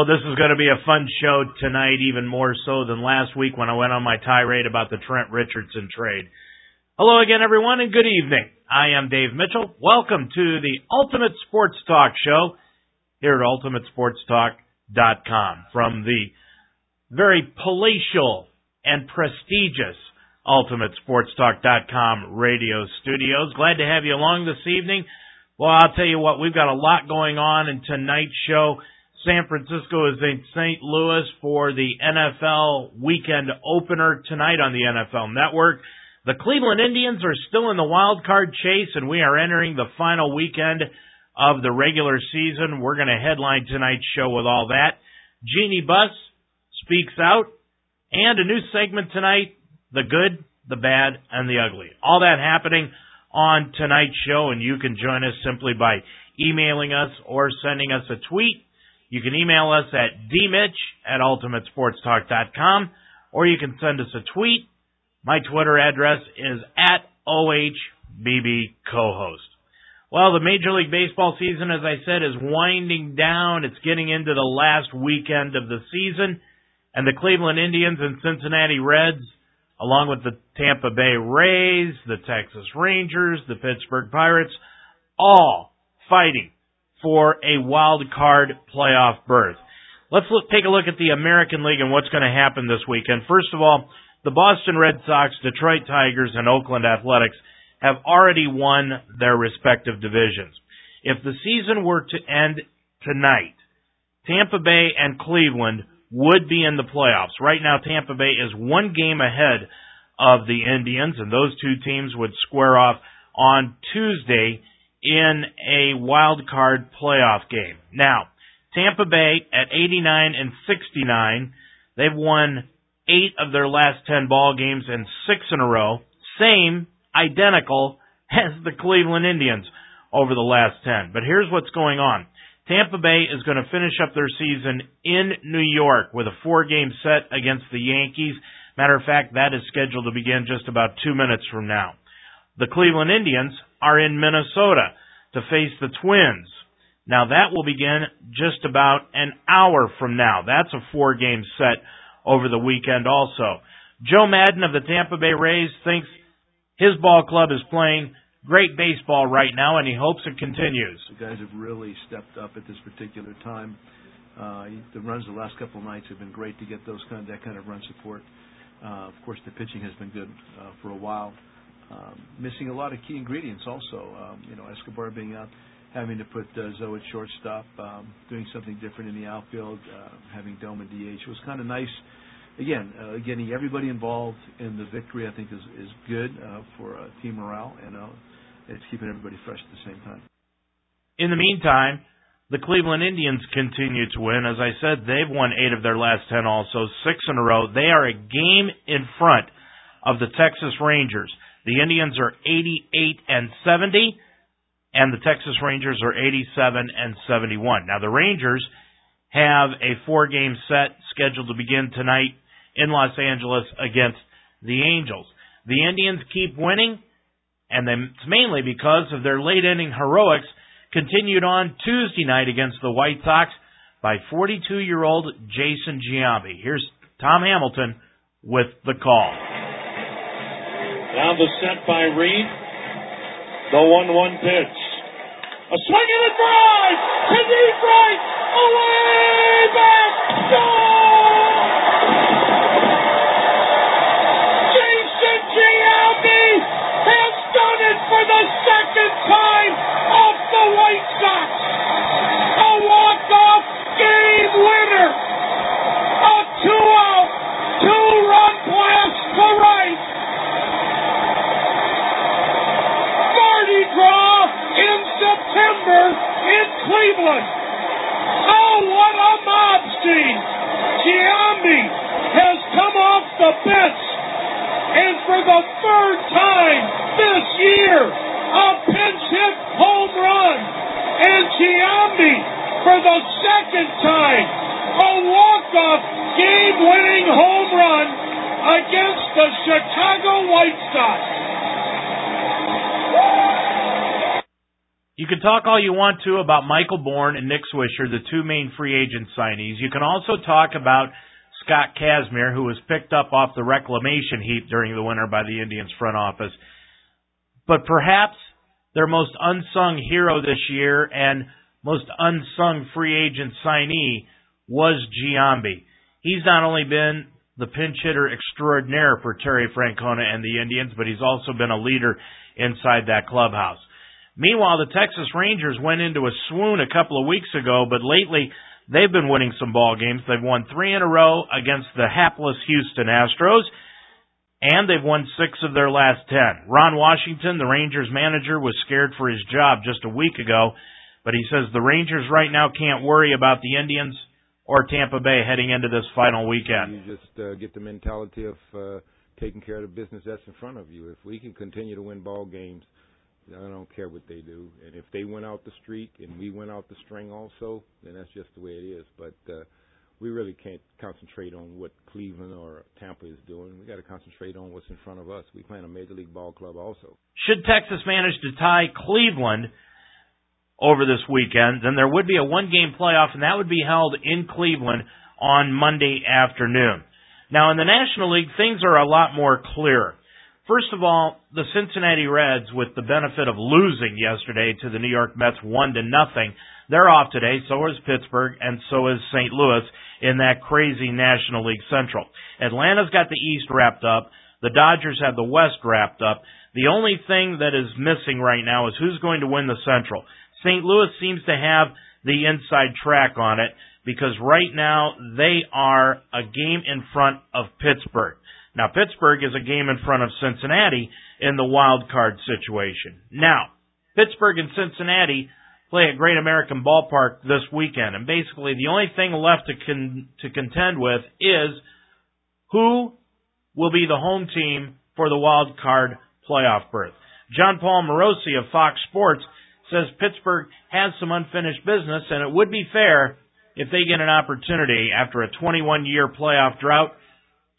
Oh, this is going to be a fun show tonight, even more so than last week when I went on my tirade about the Trent Richardson trade. Hello again, everyone, and good evening. I am Dave Mitchell. Welcome to the Ultimate Sports Talk Show here at UltimateSportsTalk.com from the very palatial and prestigious UltimateSportsTalk.com radio studios. Glad to have you along this evening. Well, I'll tell you what, we've got a lot going on in tonight's show. San Francisco is in St. Louis for the NFL weekend opener tonight on the NFL Network. The Cleveland Indians are still in the wild card chase, and we are entering the final weekend of the regular season. We're going to headline tonight's show with all that. Jeanie Buss speaks out, and a new segment tonight the good, the bad, and the ugly. All that happening on tonight's show, and you can join us simply by emailing us or sending us a tweet you can email us at dmitch at ultimatesportstalk.com or you can send us a tweet. My Twitter address is at OHBBCohost. Well, the Major League Baseball season, as I said, is winding down. It's getting into the last weekend of the season, and the Cleveland Indians and Cincinnati Reds, along with the Tampa Bay Rays, the Texas Rangers, the Pittsburgh Pirates, all fighting for a wild card playoff berth. Let's look, take a look at the American League and what's going to happen this weekend. First of all, the Boston Red Sox, Detroit Tigers, and Oakland Athletics have already won their respective divisions. If the season were to end tonight, Tampa Bay and Cleveland would be in the playoffs. Right now, Tampa Bay is one game ahead of the Indians, and those two teams would square off on Tuesday in a wild card playoff game. Now, Tampa Bay at 89 and 69, they've won 8 of their last 10 ball games and 6 in a row, same identical as the Cleveland Indians over the last 10. But here's what's going on. Tampa Bay is going to finish up their season in New York with a four game set against the Yankees. Matter of fact, that is scheduled to begin just about two minutes from now. The Cleveland Indians are in Minnesota to face the Twins. Now that will begin just about an hour from now. That's a four game set over the weekend also. Joe Maddon of the Tampa Bay Rays thinks his ball club is playing great baseball right now and he hopes it continues. The guys have really stepped up at this particular time. Uh, the runs the last couple of nights have been great to get those kind of, that kind of run support. Uh, of course, the pitching has been good uh, for a while um, missing a lot of key ingredients also. Um, you know, Escobar being out, having to put uh, Zoe at shortstop, um, doing something different in the outfield, uh, having Dome DH It was kind of nice. Again, uh, getting everybody involved in the victory, I think, is is good uh, for uh, team morale, and uh, it's keeping everybody fresh at the same time. In the meantime, the Cleveland Indians continue to win. As I said, they've won eight of their last ten, also six in a row. They are a game in front of the Texas Rangers. The Indians are 88 and 70, and the Texas Rangers are 87 and 71. Now, the Rangers have a four game set scheduled to begin tonight in Los Angeles against the Angels. The Indians keep winning, and it's mainly because of their late inning heroics continued on Tuesday night against the White Sox by 42 year old Jason Giambi. Here's Tom Hamilton with the call. Now the set by Reed. The 1 1 pitch. A swing and a drive to deep right. Away back. Jason Giambi has done it for the second time off the White Sox. A walk-off game winner. A two-out, two-run blast to right. draw in September in Cleveland. Oh, what a mob scene! Giambi has come off the bench, and for the third time this year, a pinch hit home run. And Giambi, for the second time, a walk-off game-winning home run against the Chicago White Sox. You can talk all you want to about Michael Bourn and Nick Swisher, the two main free agent signees. You can also talk about Scott Kazmir, who was picked up off the reclamation heap during the winter by the Indians front office. But perhaps their most unsung hero this year and most unsung free agent signee was Giambi. He's not only been the pinch hitter extraordinaire for Terry Francona and the Indians, but he's also been a leader inside that clubhouse. Meanwhile, the Texas Rangers went into a swoon a couple of weeks ago, but lately they've been winning some ball games. They've won three in a row against the hapless Houston Astros, and they've won six of their last ten. Ron Washington, the Rangers manager, was scared for his job just a week ago, but he says the Rangers right now can't worry about the Indians or Tampa Bay heading into this final weekend. You just uh, get the mentality of uh, taking care of the business that's in front of you. If we can continue to win ball games, I don't care what they do. And if they went out the streak and we went out the string also, then that's just the way it is. But uh, we really can't concentrate on what Cleveland or Tampa is doing. We got to concentrate on what's in front of us. We play in a major league ball club also. Should Texas manage to tie Cleveland? over this weekend, then there would be a one game playoff, and that would be held in Cleveland on Monday afternoon. Now, in the National League, things are a lot more clear. First of all, the Cincinnati Reds, with the benefit of losing yesterday to the New York Mets one to nothing, they're off today. So is Pittsburgh, and so is St. Louis in that crazy National League Central. Atlanta's got the East wrapped up. The Dodgers have the West wrapped up. The only thing that is missing right now is who's going to win the Central. St. Louis seems to have the inside track on it because right now they are a game in front of Pittsburgh. Now, Pittsburgh is a game in front of Cincinnati in the wild card situation. Now, Pittsburgh and Cincinnati play at Great American Ballpark this weekend, and basically the only thing left to con- to contend with is who will be the home team for the wild card playoff berth. Jon Paul Morosi of Fox Sports says Pittsburgh has some unfinished business, and it would be fair if they get an opportunity after a 21 year playoff drought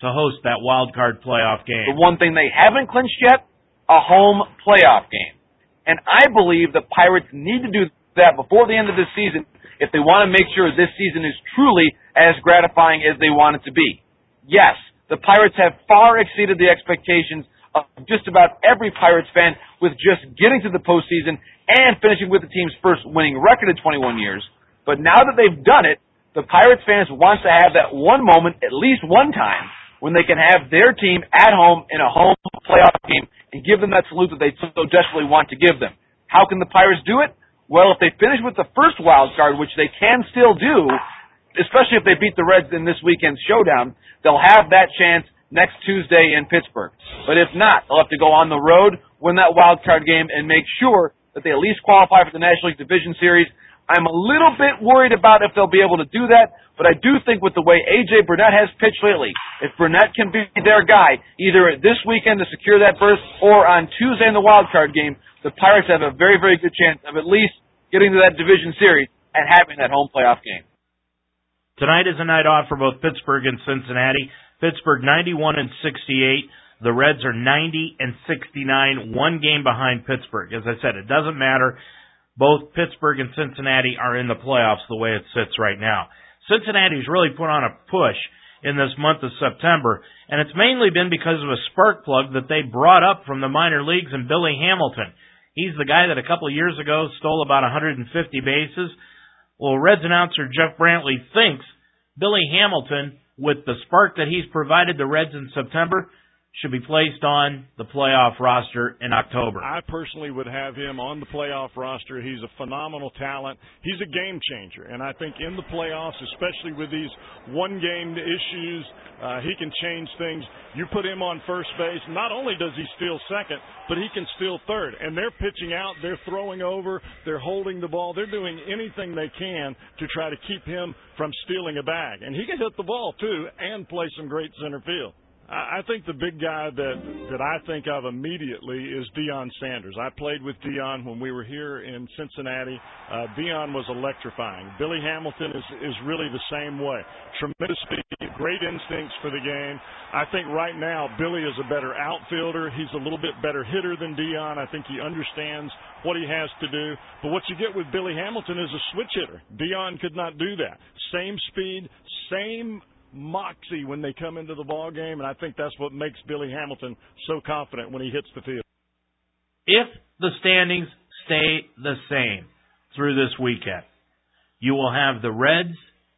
to host that wild card playoff game. The one thing they haven't clinched yet, a home playoff game. And I believe the Pirates need to do that before the end of the season if they want to make sure this season is truly as gratifying as they want it to be. Yes, the Pirates have far exceeded the expectations of just about every Pirates fan with just getting to the postseason and finishing with the team's first winning record in 21 years. But now that they've done it, the Pirates fans want to have that one moment, at least one time, when they can have their team at home in a home playoff game and give them that salute that they so desperately want to give them. How can the Pirates do it? Well, if they finish with the first wild card, which they can still do, especially if they beat the Reds in this weekend's showdown, they'll have that chance next Tuesday in Pittsburgh. But if not, they'll have to go on the road, win that wild card game, and make sure that they at least qualify for the National League Division Series. I'm a little bit worried about if they'll be able to do that, but I do think with the way AJ Burnett has pitched lately, if Burnett can be their guy, either this weekend to secure that berth or on Tuesday in the wild card game, the Pirates have a very, very good chance of at least getting to that division series and having that home playoff game. Tonight is a night off for both Pittsburgh and Cincinnati. Pittsburgh 91 and 68. The Reds are 90 and 69, one game behind Pittsburgh. As I said, it doesn't matter. Both Pittsburgh and Cincinnati are in the playoffs the way it sits right now. Cincinnati's really put on a push in this month of September, and it's mainly been because of a spark plug that they brought up from the minor leagues in Billy Hamilton. He's the guy that a couple of years ago stole about 150 bases. Well, Reds announcer Jeff Brantley thinks Billy Hamilton, with the spark that he's provided the Reds in September, should be placed on the playoff roster in October. I personally would have him on the playoff roster. He's a phenomenal talent. He's a game changer. And I think in the playoffs, especially with these one game issues, uh, he can change things. You put him on first base, not only does he steal second, but he can steal third. And they're pitching out, they're throwing over, they're holding the ball, they're doing anything they can to try to keep him from stealing a bag. And he can hit the ball too and play some great center field. I think the big guy that that I think of immediately is Deion Sanders. I played with Deion when we were here in Cincinnati. Uh, Deion was electrifying. Billy Hamilton is is really the same way. Tremendous speed, great instincts for the game. I think right now Billy is a better outfielder. He's a little bit better hitter than Deion. I think he understands what he has to do. But what you get with Billy Hamilton is a switch hitter. Deion could not do that. Same speed, same moxie when they come into the ball game, and I think that's what makes Billy Hamilton so confident when he hits the field. If the standings stay the same through this weekend, you will have the Reds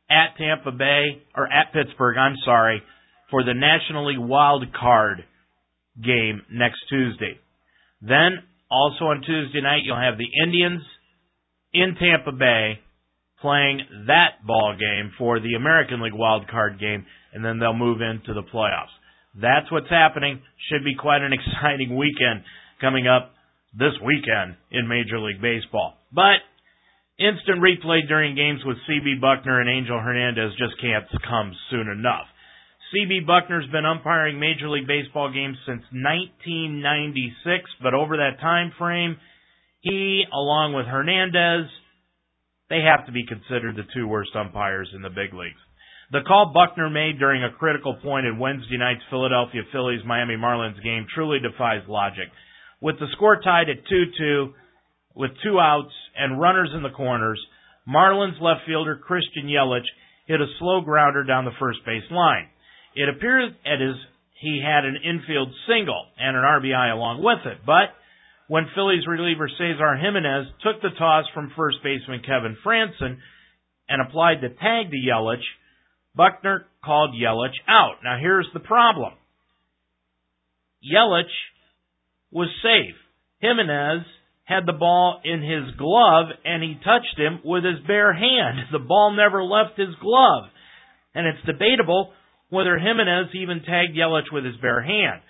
at Tampa Bay or at Pittsburgh, I'm sorry, for the National League wild card game next Tuesday. Then also on Tuesday night you'll have the Indians in Tampa Bay playing that ball game for the American League wild card game and then they'll move into the playoffs. That's what's happening. Should be quite an exciting weekend coming up this weekend in Major League Baseball. But instant replay during games with CB Bucknor and Angel Hernandez just can't come soon enough. CB Bucknor's been umpiring Major League Baseball games since 1996, but over that time frame, he, along with Hernandez, they have to be considered the two worst umpires in the big leagues. The call Bucknor made during a critical point in Wednesday night's Philadelphia Phillies Miami Marlins game truly defies logic. With the score tied at 2-2, with two outs and runners in the corners, Marlins left fielder Christian Yelich hit a slow grounder down the first base line. It appeared at his he had an infield single and an RBI along with it, but when Phillies reliever Cesar Jimenez took the toss from first baseman Kevin Frandsen and applied the tag to Yelich, Bucknor called Yelich out. Now here's the problem. Yelich was safe. Jimenez had the ball in his glove and he touched him with his bare hand. The ball never left his glove. And it's debatable whether Jimenez even tagged Yelich with his bare hand.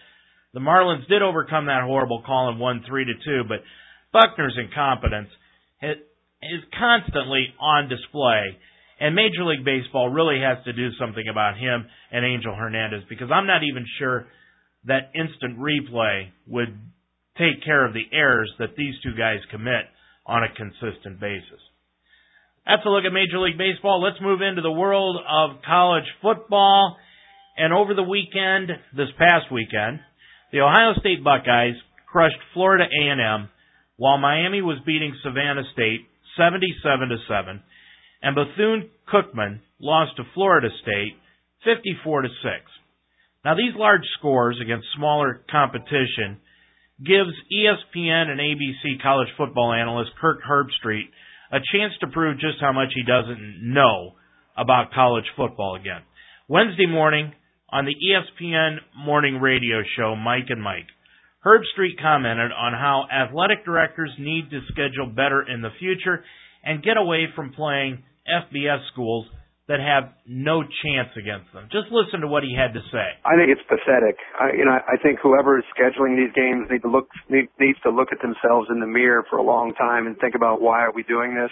The Marlins did overcome that horrible call and won 3 to 2, but Bucknor's incompetence is constantly on display. And Major League Baseball really has to do something about him and Angel Hernandez because I'm not even sure that instant replay would take care of the errors that these two guys commit on a consistent basis. That's a look at Major League Baseball. Let's move into the world of college football. And over the weekend, this past weekend, the Ohio State Buckeyes crushed Florida A&M while Miami was beating Savannah State 77 to 7 and Bethune-Cookman lost to Florida State 54 to 6. Now these large scores against smaller competition gives ESPN and ABC college football analyst Kirk Herbstreit a chance to prove just how much he doesn't know about college football again. Wednesday morning on the ESPN morning radio show Mike and Mike, Herb Street commented on how athletic directors need to schedule better in the future and get away from playing FBS schools that have no chance against them. Just listen to what he had to say. I think it's pathetic. I, you know, I think whoever is scheduling these games need to look need, needs to look at themselves in the mirror for a long time and think about why are we doing this?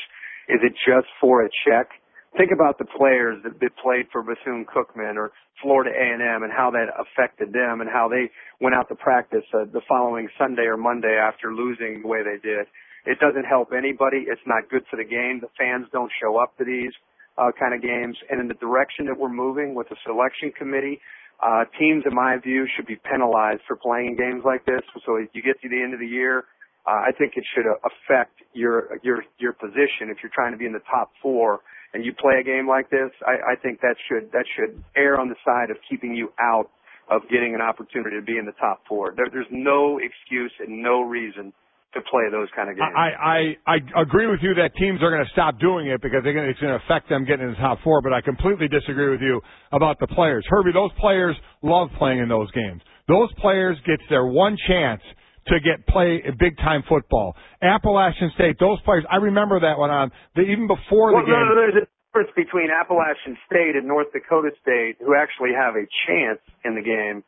Is it just for a check? Think about the players that, that played for Bethune Cookman or Florida A&M and how that affected them and how they went out to practice uh, the following Sunday or Monday after losing the way they did. It doesn't help anybody. It's not good for the game. The fans don't show up to these uh, kind of games. And in the direction that we're moving with the selection committee, uh, teams, in my view, should be penalized for playing games like this. So if you get to the end of the year, uh, I think it should affect your your your position if you're trying to be in the top four and you play a game like this. I, I think that should that should err on the side of keeping you out of getting an opportunity to be in the top four. There, there's no excuse and no reason to play those kind of games. I I, I agree with you that teams are going to stop doing it because gonna, it's going to affect them getting in the top four. But I completely disagree with you about the players. Herbie, those players love playing in those games. Those players get their one chance to get play big time football. Appalachian State, those players. I remember that one on the, even before well, the game. No, no, there's a difference between Appalachian State and North Dakota State, who actually have a chance in the game,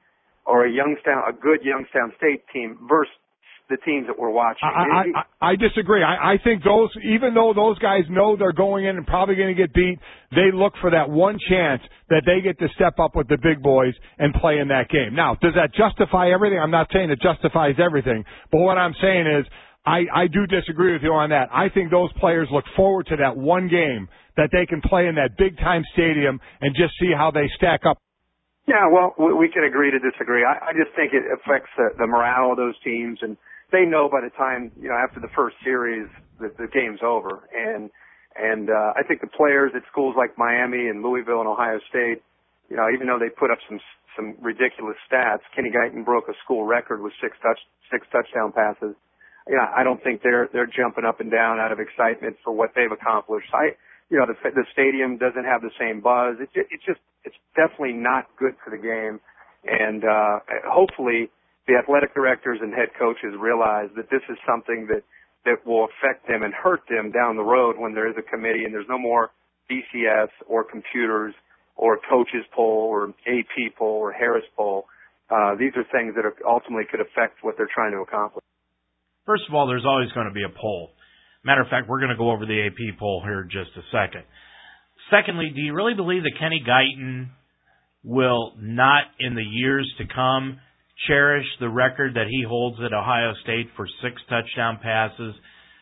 or a Youngstown, a good Youngstown State team, versus the teams that we're watching. I, I, I disagree. I, I think those, even though those guys know they're going in and probably going to get beat, they look for that one chance that they get to step up with the big boys and play in that game. Now, does that justify everything? I'm not saying it justifies everything, but what I'm saying is I, I do disagree with you on that. I think those players look forward to that one game that they can play in that big time stadium and just see how they stack up. Yeah, well, we, we can agree to disagree. I, I just think it affects the, the morale of those teams, and they know by the time you know after the first series that the game's over. And and uh, I think the players at schools like Miami and Louisville and Ohio State, you know, even though they put up some some ridiculous stats, Kenny Guiton broke a school record with six touch six touchdown passes you know, I don't think they're they're jumping up and down out of excitement for what they've accomplished. I, you know, the the stadium doesn't have the same buzz. It's it's just it's definitely not good for the game, and uh, hopefully the athletic directors and head coaches realize that this is something that that will affect them and hurt them down the road when there is a committee and there's no more BCS or computers or coaches poll or AP poll or Harris poll. Uh, these are things that are ultimately could affect what they're trying to accomplish. First of all, there's always going to be a poll. Matter of fact, we're going to go over the AP poll here in just a second. Secondly, do you really believe that Kenny Guiton will not, in the years to come, cherish the record that he holds at Ohio State for six touchdown passes,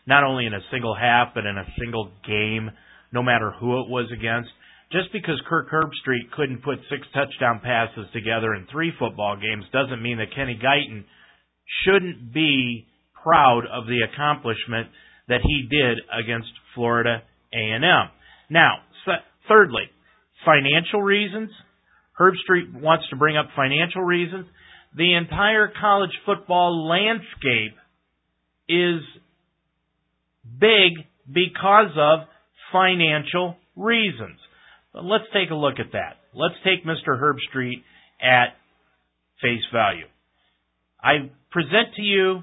not only in a single half, but in a single game, no matter who it was against? Just because Kirk Herbstreit couldn't put six touchdown passes together in three football games doesn't mean that Kenny Guiton shouldn't be proud of the accomplishment that he did against Florida A&M. Now, thirdly, financial reasons. Herbstreit wants to bring up financial reasons. The entire college football landscape is big because of financial reasons. But let's take a look at that. Let's take Mr. Herb Street at face value. I present to you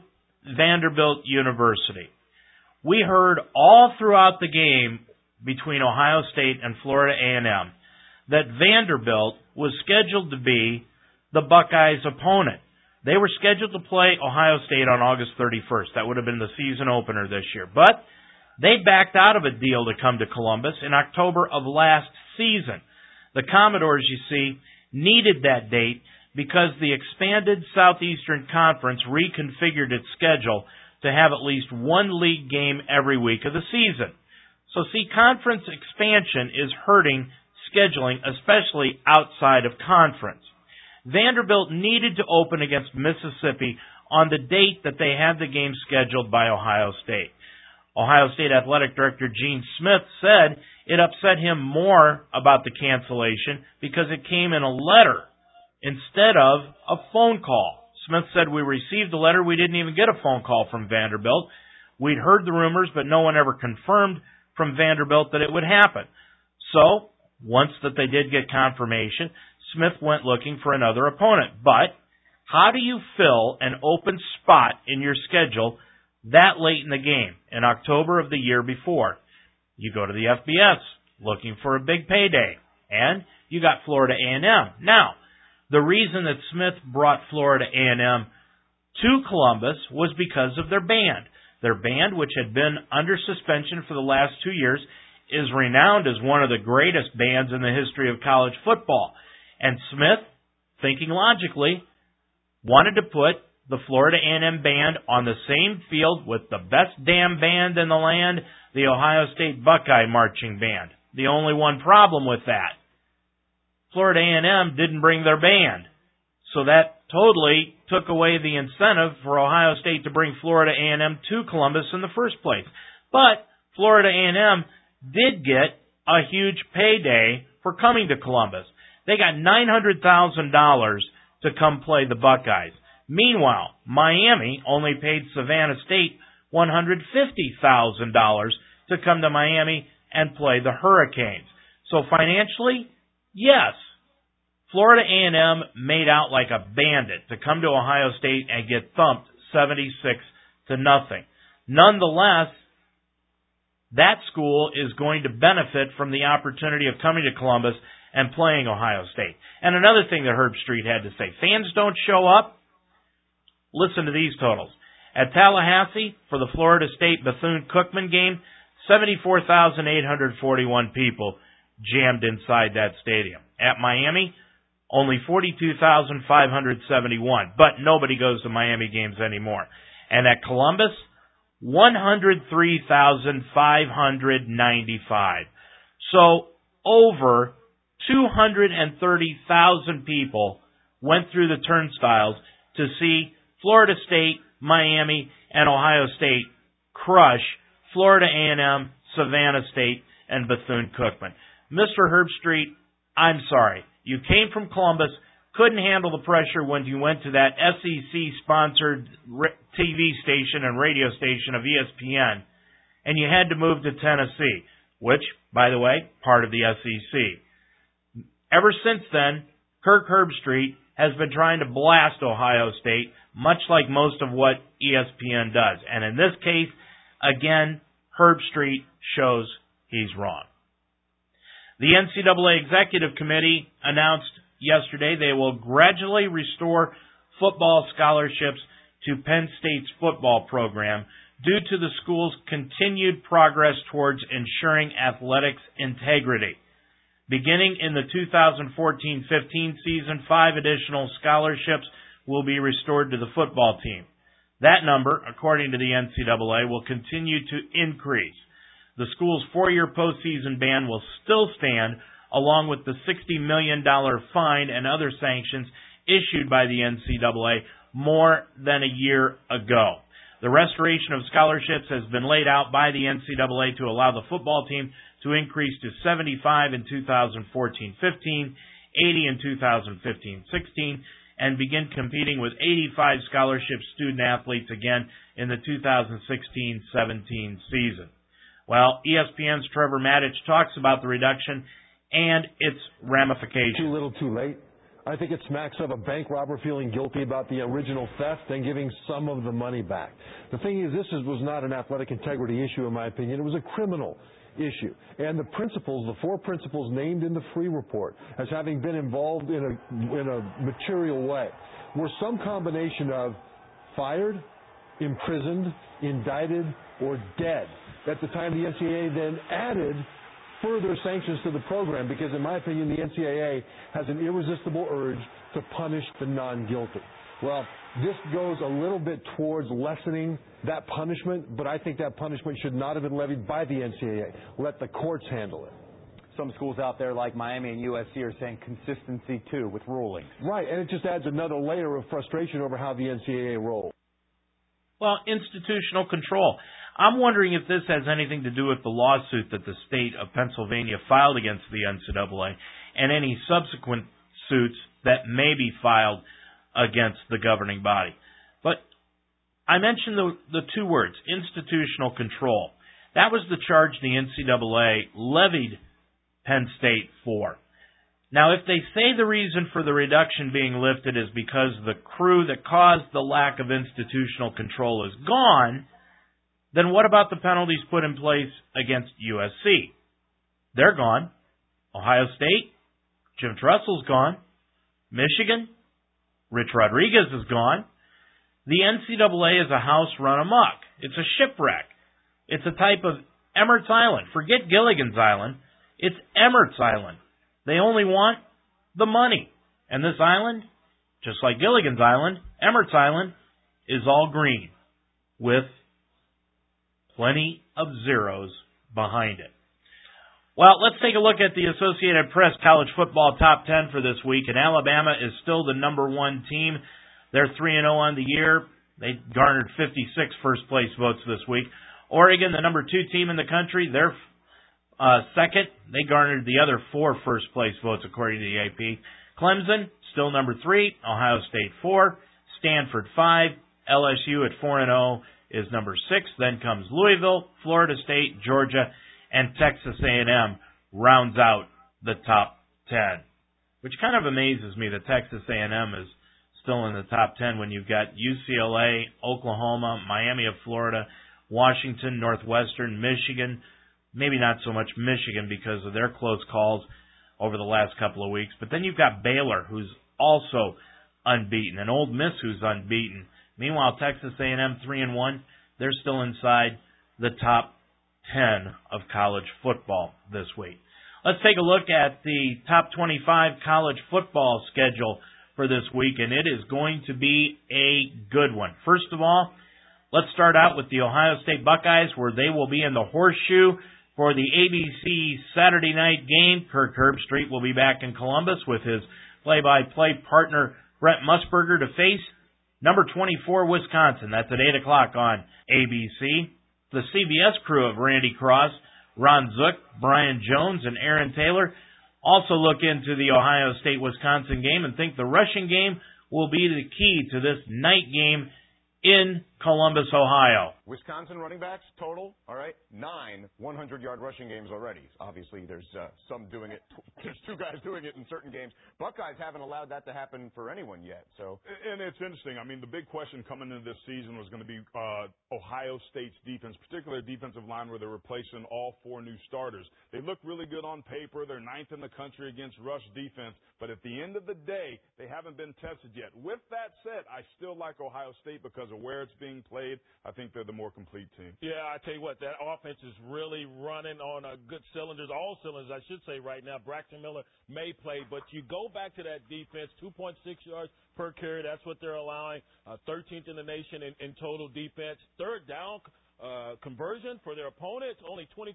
Vanderbilt University. We heard all throughout the game between Ohio State and Florida A&M that Vanderbilt was scheduled to be the Buckeyes' opponent. They were scheduled to play Ohio State on August 31st. That would have been the season opener this year. But they backed out of a deal to come to Columbus in October of last season. The Commodores, you see, needed that date because the expanded Southeastern Conference reconfigured its schedule to have at least one league game every week of the season. So see, conference expansion is hurting scheduling, especially outside of conference. Vanderbilt needed to open against Mississippi on the date that they had the game scheduled by Ohio State. Ohio State Athletic Director Gene Smith said it upset him more about the cancellation because it came in a letter instead of a phone call. Smith said, We received the letter. We didn't even get a phone call from Vanderbilt. We'd heard the rumors, but no one ever confirmed from Vanderbilt that it would happen. So, once that they did get confirmation, Smith went looking for another opponent. But, how do you fill an open spot in your schedule that late in the game, in October of the year before? You go to the FBS looking for a big payday, and you got Florida A&M. Now, the reason that Smith brought Florida A&M to Columbus was because of their band. Their band, which had been under suspension for the last two years, is renowned as one of the greatest bands in the history of college football. And Smith, thinking logically, wanted to put the Florida A&M band on the same field with the best damn band in the land, the Ohio State Buckeye Marching Band. The only one problem with that Florida A&M didn't bring their band. So that totally took away the incentive for Ohio State to bring Florida A&M to Columbus in the first place. But Florida A&M did get a huge payday for coming to Columbus. They got $900,000 to come play the Buckeyes. Meanwhile, Miami only paid Savannah State $150,000 to come to Miami and play the Hurricanes. So financially, Yes, Florida A&M made out like a bandit to come to Ohio State and get thumped 76 to nothing. Nonetheless, that school is going to benefit from the opportunity of coming to Columbus and playing Ohio State. And another thing that Herb Street had to say, fans don't show up. Listen to these totals. At Tallahassee, for the Florida State Bethune-Cookman game, 74,841 people jammed inside that stadium. At Miami, only 42,571, but nobody goes to Miami games anymore. And at Columbus, 103,595. So over 230,000 people went through the turnstiles to see Florida State, Miami, and Ohio State crush Florida A&M, Savannah State, and Bethune-Cookman. Mr. Herbstreit, I'm sorry. You came from Columbus, couldn't handle the pressure when you went to that SEC-sponsored TV station and radio station of ESPN, and you had to move to Tennessee, which, by the way, part of the SEC. Ever since then, Kirk Herbstreit has been trying to blast Ohio State, much like most of what ESPN does. And in this case, again, Herbstreit shows he's wrong. The NCAA Executive Committee announced yesterday they will gradually restore football scholarships to Penn State's football program due to the school's continued progress towards ensuring athletics integrity. Beginning in the 2014-15 season, five additional scholarships will be restored to the football team. That number, according to the NCAA, will continue to increase. The school's four-year postseason ban will still stand, along with the $60 million fine and other sanctions issued by the NCAA more than a year ago. The restoration of scholarships has been laid out by the NCAA to allow the football team to increase to 75 in 2014-15, 80 in 2015-16, and begin competing with 85 scholarship student athletes again in the 2016-17 season. Well, ESPN's Trevor Matich talks about the reduction and its ramifications. Too little, too late. I think it smacks of a bank robber feeling guilty about the original theft and giving some of the money back. The thing is, this is, was not an athletic integrity issue, in my opinion. It was a criminal issue. And the principles, the four principles named in the Freeh report as having been involved in a, in a material way, were some combination of fired, imprisoned, indicted, or dead. At the time, the NCAA then added further sanctions to the program because, in my opinion, the NCAA has an irresistible urge to punish the non-guilty. Well, this goes a little bit towards lessening that punishment, but I think that punishment should not have been levied by the NCAA. Let the courts handle it. Some schools out there like Miami and USC are saying consistency too with rulings. Right, and it just adds another layer of frustration over how the NCAA rolls. Well, institutional control. I'm wondering if this has anything to do with the lawsuit that the state of Pennsylvania filed against the NCAA and any subsequent suits that may be filed against the governing body. But I mentioned the, the two words, institutional control. That was the charge the NCAA levied Penn State for. Now, if they say the reason for the reduction being lifted is because the crew that caused the lack of institutional control is gone, then what about the penalties put in place against USC? They're gone. Ohio State, Jim Tressel's gone. Michigan, Rich Rodriguez is gone. The NCAA is a house run amok. It's a shipwreck. It's a type of Emmert's Island. Forget Gilligan's Island. It's Emmert's Island. They only want the money. And this island, just like Gilligan's Island, Emmert's Island, is all green with plenty of zeros behind it. Well, let's take a look at the Associated Press college football top 10 for this week. And Alabama is still the number one team. They're 3 and 0 on the year. They garnered 56 first place votes this week. Oregon, the number two team in the country, they're uh, second. They garnered the other four first place votes according to the AP. Clemson, still number three. Ohio State four. Stanford five. LSU at 4 and 0 is number six. Then comes Louisville, Florida State, Georgia, and Texas A&M rounds out the top ten. Which kind of amazes me that Texas A&M is still in the top ten when you've got UCLA, Oklahoma, Miami of Florida, Washington, Northwestern, Michigan. Maybe not so much Michigan because of their close calls over the last couple of weeks. But then you've got Baylor, who's also unbeaten, and Ole Miss, who's unbeaten. Meanwhile, Texas A&M three and one, they're still inside the top ten of college football this week. Let's take a look at the top 25 college football schedule for this week, and it is going to be a good one. First of all, Let's start out with the Ohio State Buckeyes, where they will be in the horseshoe for the ABC Saturday night game. Kirk Herbstreit will be back in Columbus with his play-by-play partner Brent Musburger to face number 24 Wisconsin. That's at 8 o'clock on ABC. The CBS crew of Randy Cross, Ron Zook, Brian Jones, and Aaron Taylor also look into the Ohio State Wisconsin game and think the rushing game will be the key to this night game in Columbus, Ohio. Wisconsin running backs total, all right, nine 100-yard rushing games already. Obviously, there's uh, some doing it. There's two guys doing it in certain games. Buckeyes haven't allowed that to happen for anyone yet. So, and it's interesting. I mean, the big question coming into this season was going to be uh, Ohio State's defense, particularly defensive line, where they're replacing all four new starters. They look really good on paper. They're ninth in the country against rush defense, but at the end of the day, they haven't been tested yet. With that said, I still like Ohio State because of where it's being played. I think they're the more complete team. Yeah, I tell you what, that offense is really running on a good cylinders, all cylinders, I should say right now. Braxton Miller may play, but you go back to that defense, 2.6 yards per carry. That's what they're allowing. Uh, 13th in the nation in, in total defense. Third down uh, conversion for their opponents, only 22%.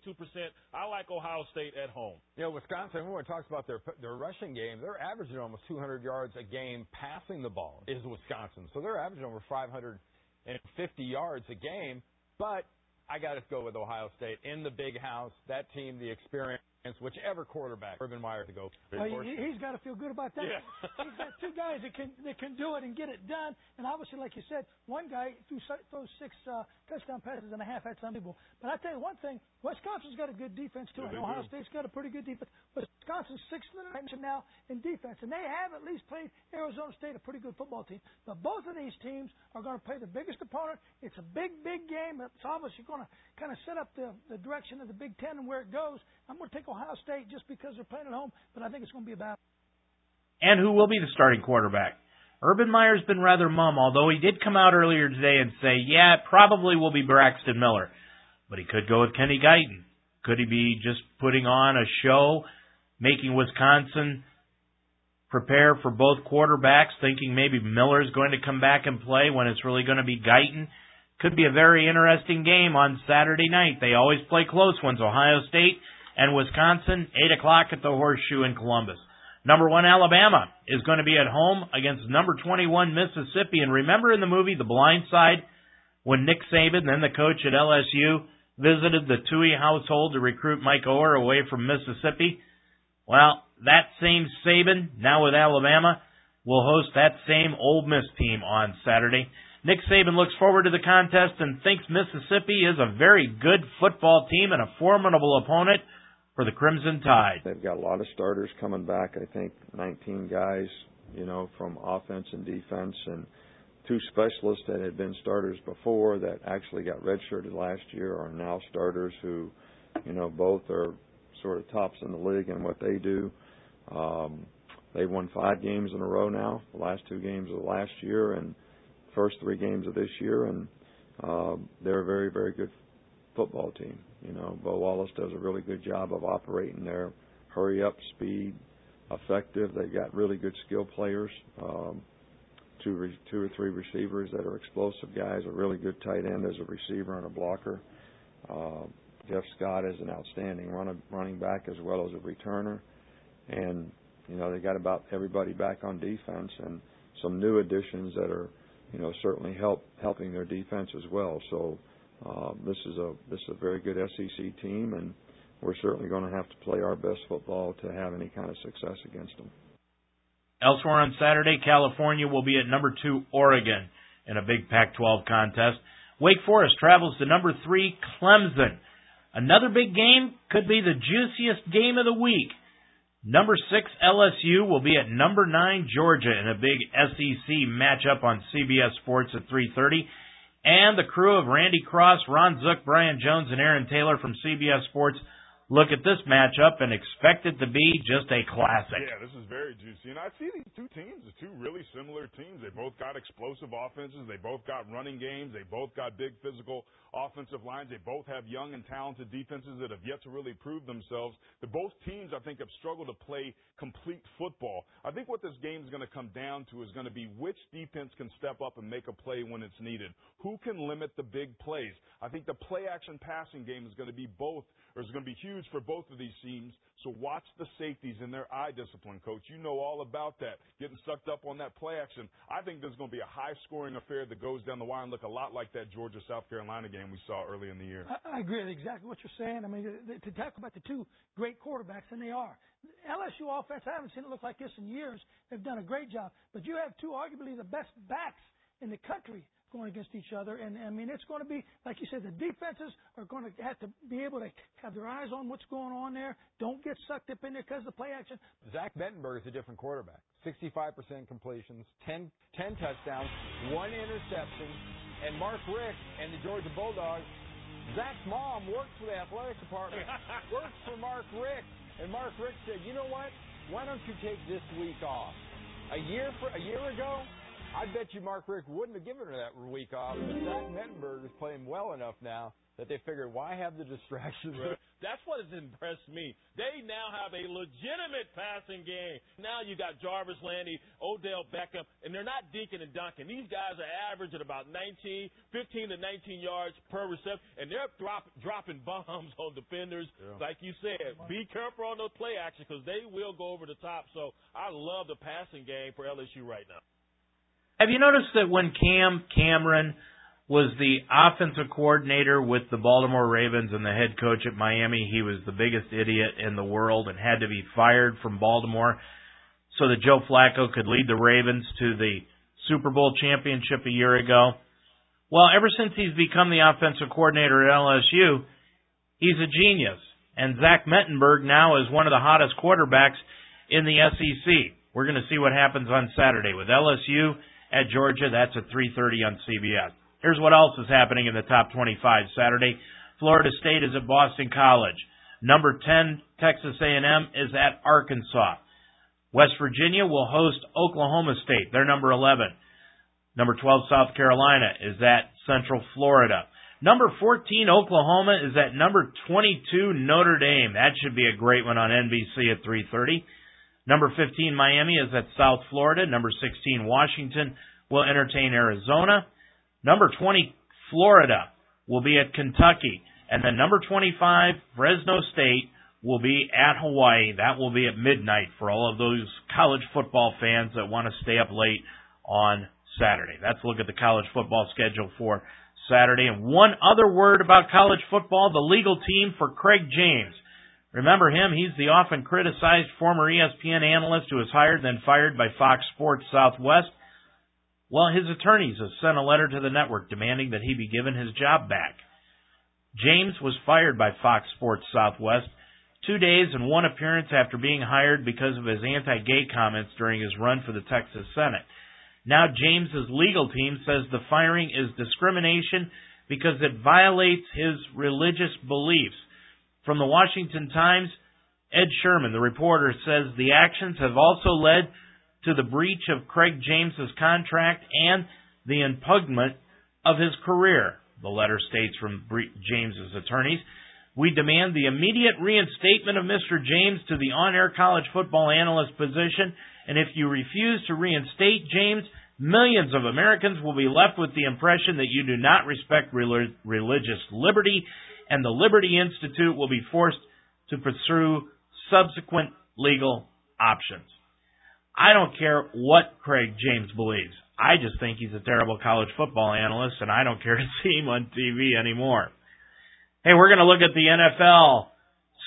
I like Ohio State at home. You know, Wisconsin, everyone talks about their their rushing game. They're averaging almost 200 yards a game passing the ball, is Wisconsin. So they're averaging over 500 and 50 yards a game. But I got to go with Ohio State in the big house. That team, the experience whichever quarterback Urban Meyer to go. Well, he, he's got to feel good about that. Yeah. he's got two guys that can that can do it and get it done. And obviously, like you said, one guy threw throws six uh, touchdown passes and a half. That's unbelievable. But I tell you one thing, Wisconsin's got a good defense too, Yeah, and Ohio do. State's got a pretty good defense. Wisconsin's sixth in the nation now in defense, and they have at least played Arizona State, a pretty good football team. But both of these teams are going to play the biggest opponent. It's a big, big game. It's obviously going to kind of set up the, the direction of the Big Ten and where it goes. I'm going to take Ohio State just because they're playing at home, but I think it's going to be a battle. And who will be the starting quarterback? Urban Meyer's been rather mum, although he did come out earlier today and say, yeah, it probably will be Braxton Miller. But he could go with Kenny Guiton. Could he be just putting on a show, making Wisconsin prepare for both quarterbacks, thinking maybe Miller's going to come back and play when it's really going to be Guiton? Could be a very interesting game on Saturday night. They always play close ones, Ohio State and Wisconsin, 8 o'clock at the Horseshoe in Columbus. Number one, Alabama is going to be at home against number 21, Mississippi. And remember in the movie The Blind Side, when Nick Saban, then the coach at LSU, visited the Tuohy household to recruit Mike Oher away from Mississippi? Well, that same Saban, now with Alabama, will host that same Ole Miss team on Saturday. Nick Saban looks forward to the contest and thinks Mississippi is a very good football team and a formidable opponent for the Crimson Tide. They've got a lot of starters coming back. I think 19 guys, you know, from offense and defense, and two specialists that had been starters before that actually got redshirted last year are now starters who, you know, both are sort of tops in the league in what they do. Um, they've won five games in a row now. The last two games of last year and first three games of this year, and uh, they're a very, very good football team. You know, Bo Wallace does a really good job of operating their hurry up, speed, effective. They've got really good skill players. Um, two, re- two or three receivers that are explosive guys. A really good tight end as a receiver and a blocker. Uh, Jeff Scott is an outstanding run, running back as well as a returner. And you know they got about everybody back on defense and some new additions that are you know certainly help helping their defense as well. So um, this is a this is a very good SEC team, and we're certainly going to have to play our best football to have any kind of success against them. Elsewhere on Saturday, California will be at number two Oregon in a big Pac-12 contest. Wake Forest travels to number three Clemson. Another big game could be the juiciest game of the week. Number six LSU will be at number nine Georgia in a big SEC matchup on CBS Sports at 3:30. And the crew of Randy Cross, Ron Zook, Brian Jones, and Aaron Taylor from CBS Sports look at this matchup and expect it to be just a classic. Yeah, this is very juicy. And I see these two teams as two really similar teams. They both got explosive offenses. They both got running games. They both got big physical offensive lines. They both have young and talented defenses that have yet to really prove themselves. The both teams, I think, have struggled to play complete football. I think what this game is going to come down to is going to be which defense can step up and make a play when it's needed. Who can limit the big plays? I think the play action passing game is going to be both, is going to be huge for both of these teams. So watch the safeties and their eye discipline, coach. You know all about that. Getting sucked up on that play action. I think there's going to be a high scoring affair that goes down the wire and look a lot like that Georgia South Carolina game we saw early in the year. I, I agree with exactly what you're saying. I mean, to talk about the two great quarterbacks, and they are. LSU offense, I haven't seen it look like this in years. They've done a great job. But you have two arguably the best backs in the country going against each other. And I mean, it's going to be, like you said, the defenses are going to have to be able to have their eyes on what's going on there. Don't get sucked up in there because of the play action. Zach Mettenberg is a different quarterback. 65% completions, 10, 10 touchdowns, one interception. And Mark Richt and the Georgia Bulldogs, Zach's mom works for the athletic department, works for Mark Richt. And Mark Richt said, you know what? Why don't you take this week off? A year for a year ago, I bet you Mark Richt wouldn't have given her that week off. But Zach Mettenberg is playing well enough now that they figured, why have the distractions? Right. That's what has impressed me. They now have a legitimate passing game. Now you got Jarvis Landry, Odell Beckham, and they're not dinking and dunking. These guys are averaging about 19, 15 to 19 yards per reception, and they're drop, dropping bombs on defenders. Yeah. Like you said, be careful on those play action because they will go over the top. So I love the passing game for LSU right now. Have you noticed that when Cam Cameron was the offensive coordinator with the Baltimore Ravens and the head coach at Miami, he was the biggest idiot in the world and had to be fired from Baltimore so that Joe Flacco could lead the Ravens to the Super Bowl championship a year ago. Well, ever since he's become the offensive coordinator at LSU, he's a genius. And Zach Mettenberg now is one of the hottest quarterbacks in the SEC. We're going to see what happens on Saturday with LSU at Georgia. That's at 3:30 on CBS. Here's what else is happening in the top 25 Saturday. Florida State is at Boston College. Number 10 Texas A&M is at Arkansas. West Virginia will host Oklahoma State. They're number 11. Number 12 South Carolina is at Central Florida. Number 14 Oklahoma is at number 22 Notre Dame. That should be a great one on NBC at 3:30. Number 15, Miami is at South Florida. Number 16, Washington will entertain Arizona. Number 20, Florida will be at Kentucky. And then number 25, Fresno State will be at Hawaii. That will be at midnight for all of those college football fans that want to stay up late on Saturday. That's a look at the college football schedule for Saturday. And one other word about college football, the legal team for Craig James Remember him? He's the often criticized former ESPN analyst who was hired then fired by Fox Sports Southwest. Well, his attorneys have sent a letter to the network demanding that he be given his job back. James was fired by Fox Sports Southwest two days and one appearance after being hired because of his anti-gay comments during his run for the Texas Senate. Now James's legal team says the firing is discrimination because it violates his religious beliefs. From the Washington Times, Ed Sherman, the reporter, says the actions have also led to the breach of Craig James's contract and the impugnment of his career. The letter states from James's attorneys, we demand the immediate reinstatement of Mr. James to the on-air college football analyst position, and if you refuse to reinstate James, millions of Americans will be left with the impression that you do not respect religious liberty and the Liberty Institute will be forced to pursue subsequent legal options. I don't care what Craig James believes. I just think he's a terrible college football analyst, and I don't care to see him on TV anymore. Hey, we're going to look at the NFL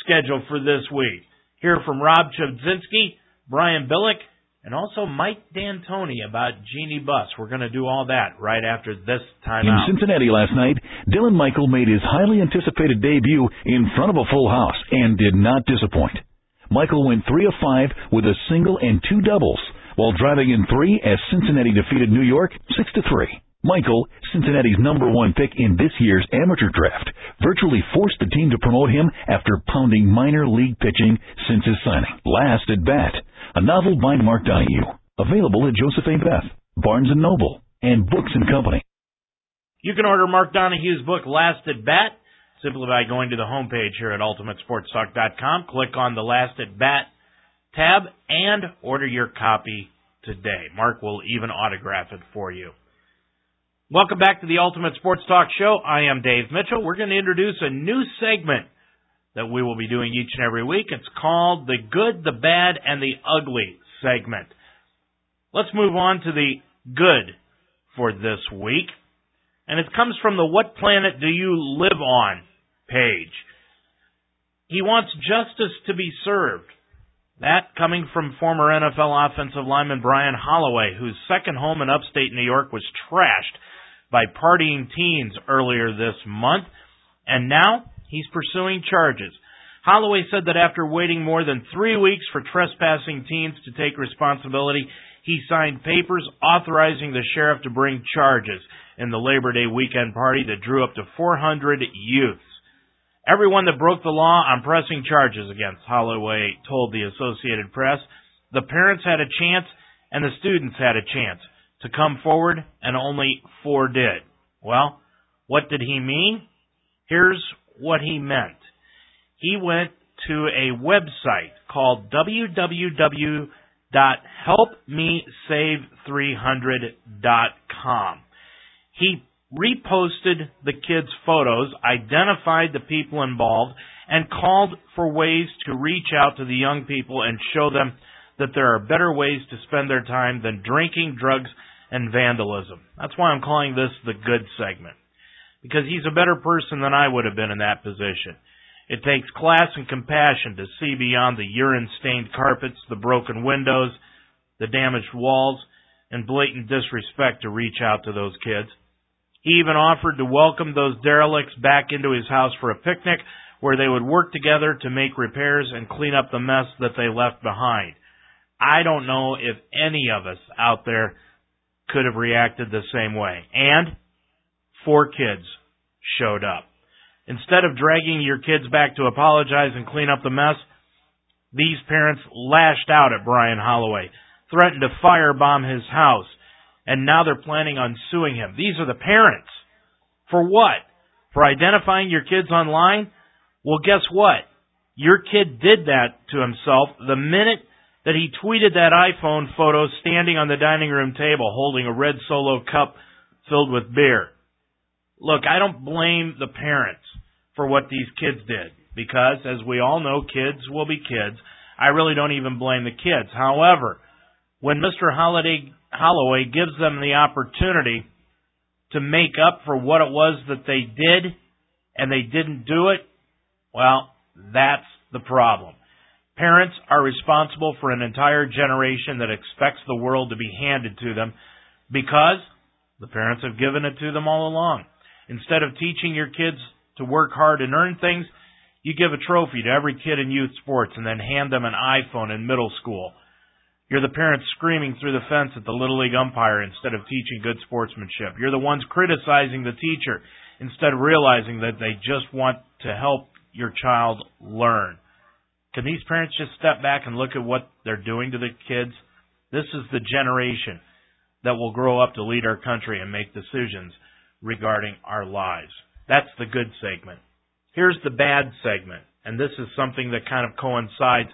schedule for this week. Hear from Rob Chudzinski, Brian Billick, and also Mike D'Antoni about Jeanie Buss. We're going to do all that right after this time In out. Cincinnati last night, Dylan Michael made his highly anticipated debut in front of a full house and did not disappoint. Michael went 3 of 5 with a single and two doubles while driving in 3 as Cincinnati defeated New York 6 to 3. Michael, Cincinnati's number one pick in this year's amateur draft, virtually forced the team to promote him after pounding minor league pitching since his signing. Last at Bat, a novel by Mark Donohue, available at Joseph A. Beth, Barnes & Noble, and Books & Company. You can order Mark Donohue's book, Last at Bat, simply by going to the homepage here at UltimateSportsTalk.com. Click on the Last at Bat tab and order your copy today. Mark will even autograph it for you. Welcome back to the Ultimate Sports Talk Show. I am Dave Mitchell. We're going to introduce a new segment that we will be doing each and every week. It's called the Good, the Bad, and the Ugly segment. Let's move on to the good for this week. And it comes from the What Planet Do You Live On page. He wants justice to be served. That coming from former NFL offensive lineman Brian Holloway, whose second home in upstate New York was trashed by partying teens earlier this month, and now he's pursuing charges. Holloway said that after waiting more than three weeks for trespassing teens to take responsibility, he signed papers authorizing the sheriff to bring charges in the Labor Day weekend party that drew up to 400 youths. Everyone that broke the law, I'm pressing charges against, Holloway told the Associated Press. The parents had a chance and the students had a chance to come forward, and only four did. Well, what did he mean? Here's what he meant. He went to a website called www.helpmesave300.com. He reposted the kids' photos, identified the people involved, and called for ways to reach out to the young people and show them that there are better ways to spend their time than drinking, drugs, and vandalism. That's why I'm calling this the good segment. Because he's a better person than I would have been in that position. It takes class and compassion to see beyond the urine stained carpets, the broken windows, the damaged walls, and blatant disrespect to reach out to those kids. He even offered to welcome those derelicts back into his house for a picnic where they would work together to make repairs and clean up the mess that they left behind. I don't know if any of us out there could have reacted the same way. And four kids showed up. Instead of dragging your kids back to apologize and clean up the mess, these parents lashed out at Brian Holloway, threatened to firebomb his house, and now they're planning on suing him. These are the parents. For what? For identifying your kids online? Well, guess what? Your kid did that to himself the minute that he tweeted that iPhone photo standing on the dining room table holding a red solo cup filled with beer. Look, I don't blame the parents for what these kids did because, as we all know, kids will be kids. I really don't even blame the kids. However, when Mr. Holiday, Holloway gives them the opportunity to make up for what it was that they did and they didn't do it, well, that's the problem. Parents are responsible for an entire generation that expects the world to be handed to them because the parents have given it to them all along. Instead of teaching your kids to work hard and earn things, you give a trophy to every kid in youth sports and then hand them an iPhone in middle school. You're the parents screaming through the fence at the Little League umpire instead of teaching good sportsmanship. You're the ones criticizing the teacher instead of realizing that they just want to help your child learn. Can these parents just step back and look at what they're doing to the kids? This is the generation that will grow up to lead our country and make decisions regarding our lives. That's the good segment. Here's the bad segment, and this is something that kind of coincides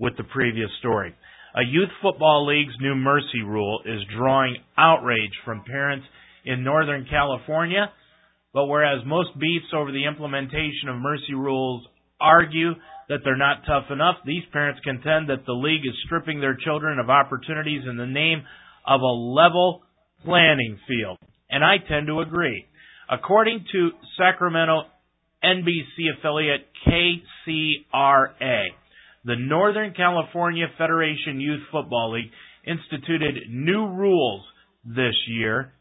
with the previous story. A youth football league's new mercy rule is drawing outrage from parents in Northern California, but whereas most beefs over the implementation of mercy rules argue that they're not tough enough. These parents contend that the league is stripping their children of opportunities in the name of a level playing field. And I tend to agree. According to Sacramento NBC affiliate KCRA, the Northern California Federation Youth Football League instituted new rules this year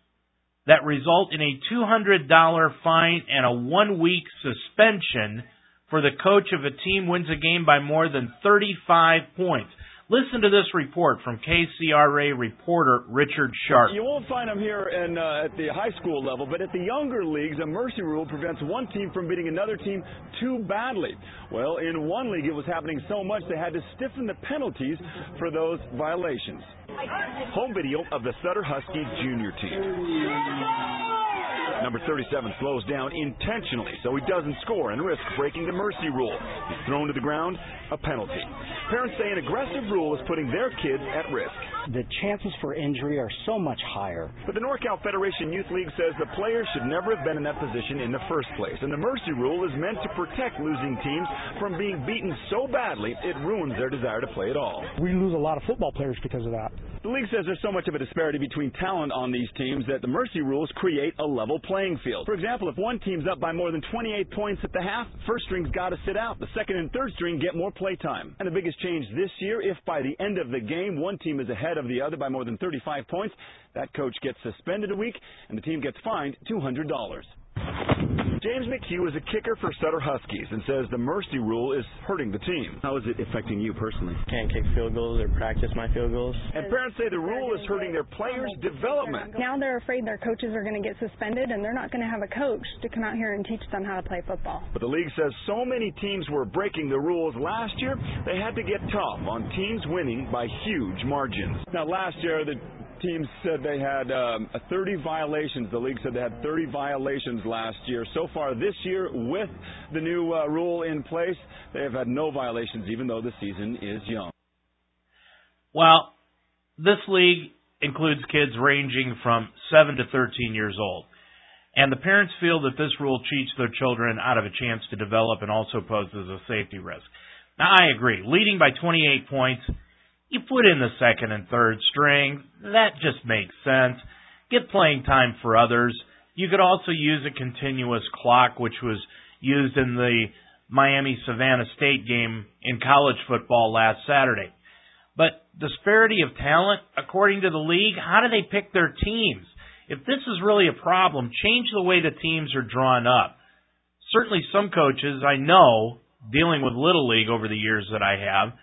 that result in a $200 fine and a one week suspension for the coach of a team wins a game by more than 35 points. Listen to this report from KCRA reporter Richard Sharp. You won't find them here in, uh, at the high school level, but at the younger leagues, a mercy rule prevents one team from beating another team too badly. Well, in one league, it was happening so much they had to stiffen the penalties for those violations. Home video of the Sutter Husky junior team. Number 37 slows down intentionally so he doesn't score and risks breaking the mercy rule. He's thrown to the ground, a penalty. Parents say an aggressive rule is putting their kids at risk. The chances for injury are so much higher. But the NorCal Federation Youth League says the players should never have been in that position in the first place. And the mercy rule is meant to protect losing teams from being beaten so badly it ruins their desire to play at all. We lose a lot of football players because of that. The league says there's so much of a disparity between talent on these teams that the mercy rules create a level playing field. For example, if one team's up by more than 28 points at the half, first string's got to sit out. The second and third string get more play time. And the biggest change this year, if by the end of the game one team is ahead of the other by more than 35 points, that coach gets suspended a week and the team gets fined $200. James McHugh is a kicker for Sutter Huskies and says the mercy rule is hurting the team. How is it affecting you personally? Can't kick field goals or practice my field goals. And parents say the rule is hurting their players' development. Now they're afraid their coaches are going to get suspended and they're not going to have a coach to come out here and teach them how to play football. But the league says so many teams were breaking the rules last year, they had to get tough on teams winning by huge margins. Now, last year, the teams said they had um, 30 violations. The league said they had 30 violations last year. So far this year, with the new uh, rule in place, they have had no violations, even though the season is young. Well, this league includes kids ranging from 7 to 13 years old. And the parents feel that this rule cheats their children out of a chance to develop and also poses a safety risk. Now, I agree. Leading by 28 points you put in the second and third string. That just makes sense. Get playing time for others. You could also use a continuous clock, which was used in the Miami Savannah State game in college football last Saturday. But disparity of talent, according to the league, how do they pick their teams? If this is really a problem, change the way the teams are drawn up. Certainly some coaches I know, dealing with Little League over the years that I have,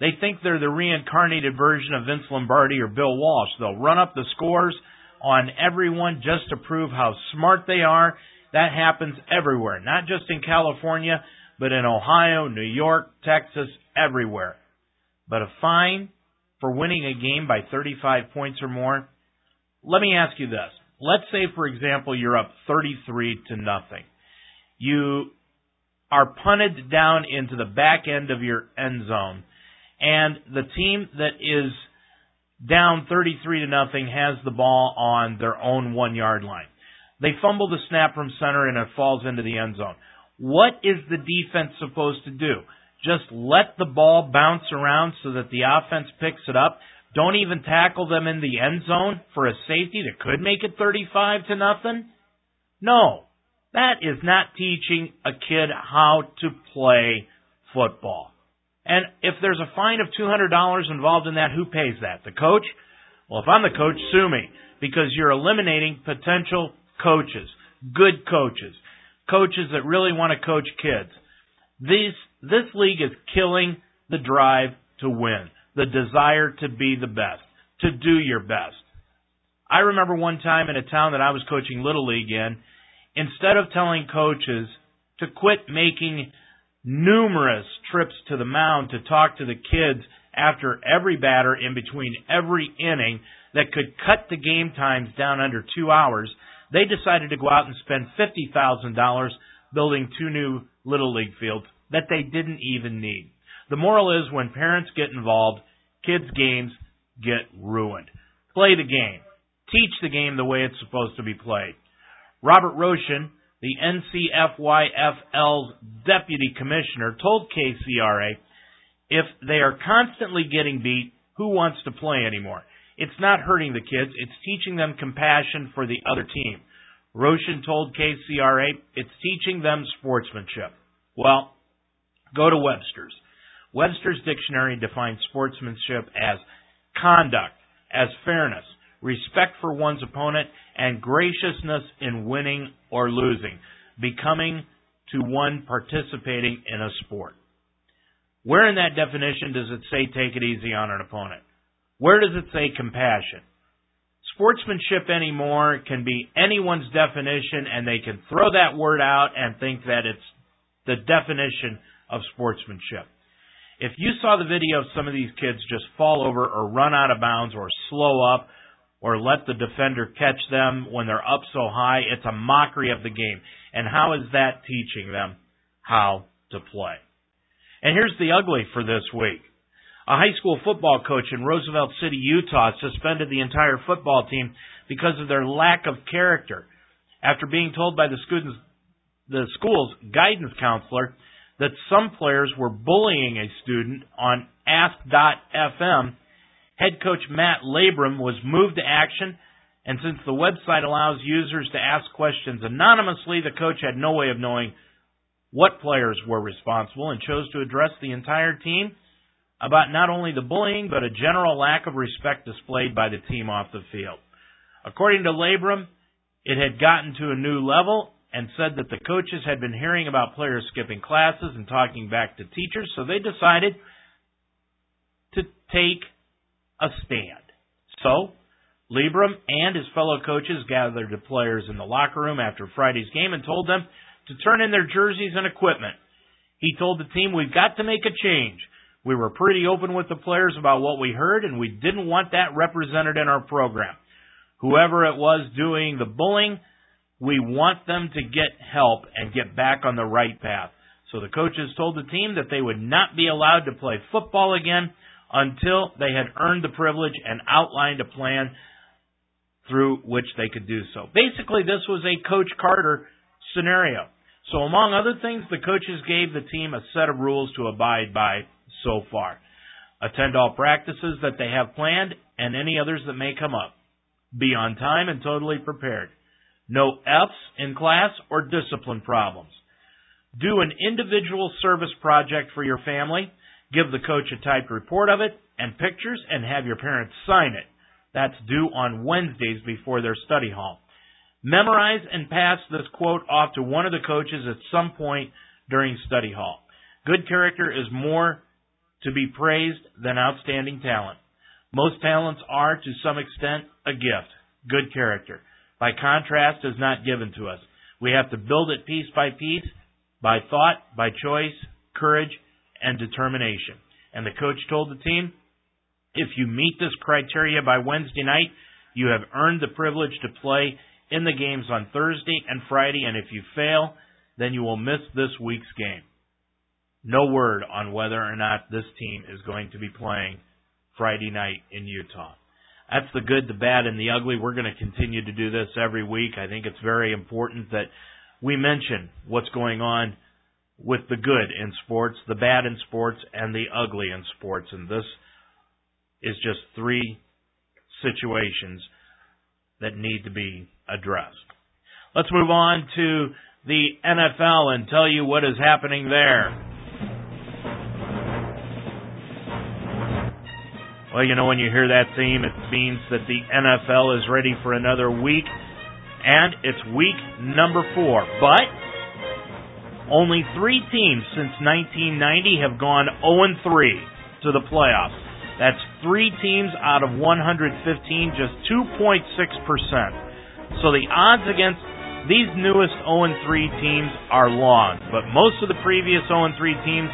they think they're the reincarnated version of Vince Lombardi or Bill Walsh. They'll run up the scores on everyone just to prove how smart they are. That happens everywhere, not just in California, but in Ohio, New York, Texas, everywhere. But a fine for winning a game by 35 points or more. Let me ask you this. Let's say, for example, you're up 33 to nothing. You are punted down into the back end of your end zone and the team that is down 33 to nothing has the ball on their own one yard line. They fumble the snap from center and it falls into the end zone. What is the defense supposed to do? Just let the ball bounce around so that the offense picks it up. Don't even tackle them in the end zone for a safety that could make it 35 to nothing? No. That is not teaching a kid how to play football. And if there's a fine of $200 involved in that, who pays that? The coach? Well, if I'm the coach, sue me because you're eliminating potential coaches, good coaches, coaches that really want to coach kids. These, this league is killing the drive to win, the desire to be the best, to do your best. I remember one time in a town that I was coaching Little League in, instead of telling coaches to quit making numerous trips to the mound to talk to the kids after every batter in between every inning that could cut the game times down under two hours, they decided to go out and spend $50,000 building two new Little League fields that they didn't even need. The moral is when parents get involved, kids' games get ruined. Play the game. Teach the game the way it's supposed to be played. Robert Roshan the NCFYFL's deputy commissioner, told KCRA if they are constantly getting beat, who wants to play anymore? It's not hurting the kids, it's teaching them compassion for the other team. Roshan told KCRA it's teaching them sportsmanship. Well, go to Webster's. Webster's dictionary defines sportsmanship as conduct, as fairness, respect for one's opponent, and graciousness in winning or losing, becoming to one participating in a sport. Where in that definition does it say take it easy on an opponent? Where does it say compassion? Sportsmanship anymore can be anyone's definition, and they can throw that word out and think that it's the definition of sportsmanship. If you saw the video of some of these kids just fall over or run out of bounds or slow up or let the defender catch them when they're up so high, it's a mockery of the game. And how is that teaching them how to play? And here's the ugly for this week. A high school football coach in Roosevelt City, Utah suspended the entire football team because of their lack of character after being told by the students the school's guidance counselor that some players were bullying a student on Ask.fm, head coach Matt Labrum was moved to action, and since the website allows users to ask questions anonymously, the coach had no way of knowing what players were responsible and chose to address the entire team about not only the bullying, but a general lack of respect displayed by the team off the field. According to Labrum, it had gotten to a new level and said that the coaches had been hearing about players skipping classes and talking back to teachers, so they decided to take a stand. So, Labrum and his fellow coaches gathered the players in the locker room after Friday's game and told them to turn in their jerseys and equipment. He told the team, We've got to make a change. We were pretty open with the players about what we heard, and we didn't want that represented in our program. Whoever it was doing the bullying, we want them to get help and get back on the right path. So the coaches told the team that they would not be allowed to play football again until they had earned the privilege and outlined a plan through which they could do so. Basically, this was a Coach Carter scenario. So, among other things, the coaches gave the team a set of rules to abide by so far. Attend all practices that they have planned and any others that may come up. Be on time and totally prepared. No F's in class or discipline problems. Do an individual service project for your family. Give the coach a typed report of it and pictures and have your parents sign it. That's due on Wednesdays before their study hall. Memorize and pass this quote off to one of the coaches at some point during study hall. Good character is more to be praised than outstanding talent. Most talents are, to some extent, a gift. Good character by contrast, is not given to us. We have to build it piece by piece, by thought, by choice, courage, and determination. And the coach told the team, if you meet this criteria by Wednesday night, you have earned the privilege to play in the games on Thursday and Friday, and if you fail, then you will miss this week's game. No word on whether or not this team is going to be playing Friday night in Utah. That's the good, the bad, and the ugly. We're going to continue to do this every week. I think it's very important that we mention what's going on with the good in sports, the bad in sports, and the ugly in sports. And this is just three situations that need to be addressed. Let's move on to the NFL and tell you what is happening there. Well, you know, when you hear that theme, it means that the NFL is ready for another week, and it's week number four. But only three teams since 1990 have gone 0 3 to the playoffs. That's three teams out of 115, just 2.6%. So the odds against these newest 0 3 teams are long, but most of the previous 0 3 teams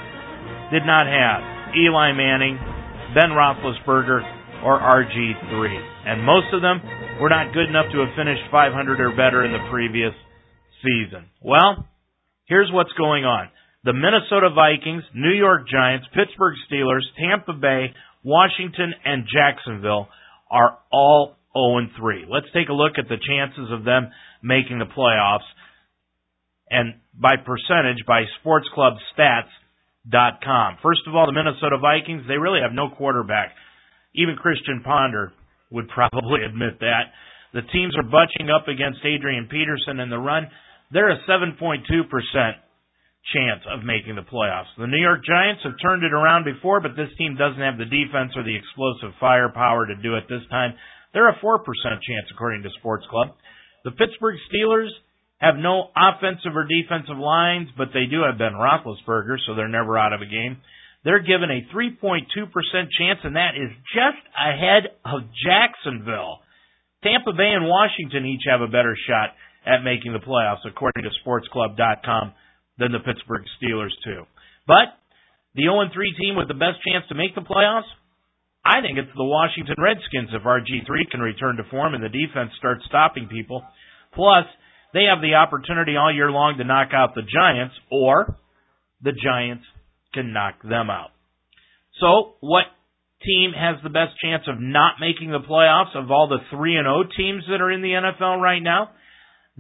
did not have Eli Manning, Ben Roethlisberger, or RG3. And most of them were not good enough to have finished 500 or better in the previous season. Well, here's what's going on. The Minnesota Vikings, New York Giants, Pittsburgh Steelers, Tampa Bay, Washington, and Jacksonville are all 0 3. Let's take a look at the chances of them making the playoffs. And by percentage, by Sports Club Stats, dot com. First of all, the Minnesota Vikings, they really have no quarterback. Even Christian Ponder would probably admit that. The teams are bunching up against Adrian Peterson in the run. They're a 7.2% chance of making the playoffs. The New York Giants have turned it around before, but this team doesn't have the defense or the explosive firepower to do it this time. They're a 4% chance according to Sports Club. The Pittsburgh Steelers have no offensive or defensive lines, but they do have Ben Roethlisberger, so they're never out of a game. They're given a 3.2% chance, and that is just ahead of Jacksonville. Tampa Bay and Washington each have a better shot at making the playoffs, according to SportsClub.com, than the Pittsburgh Steelers, too. But the 0 3 team with the best chance to make the playoffs, I think it's the Washington Redskins if RG3 can return to form and the defense starts stopping people. Plus, they have the opportunity all year long to knock out the Giants, or the Giants can knock them out. So, what team has the best chance of not making the playoffs of all the 3 and 0 teams that are in the NFL right now?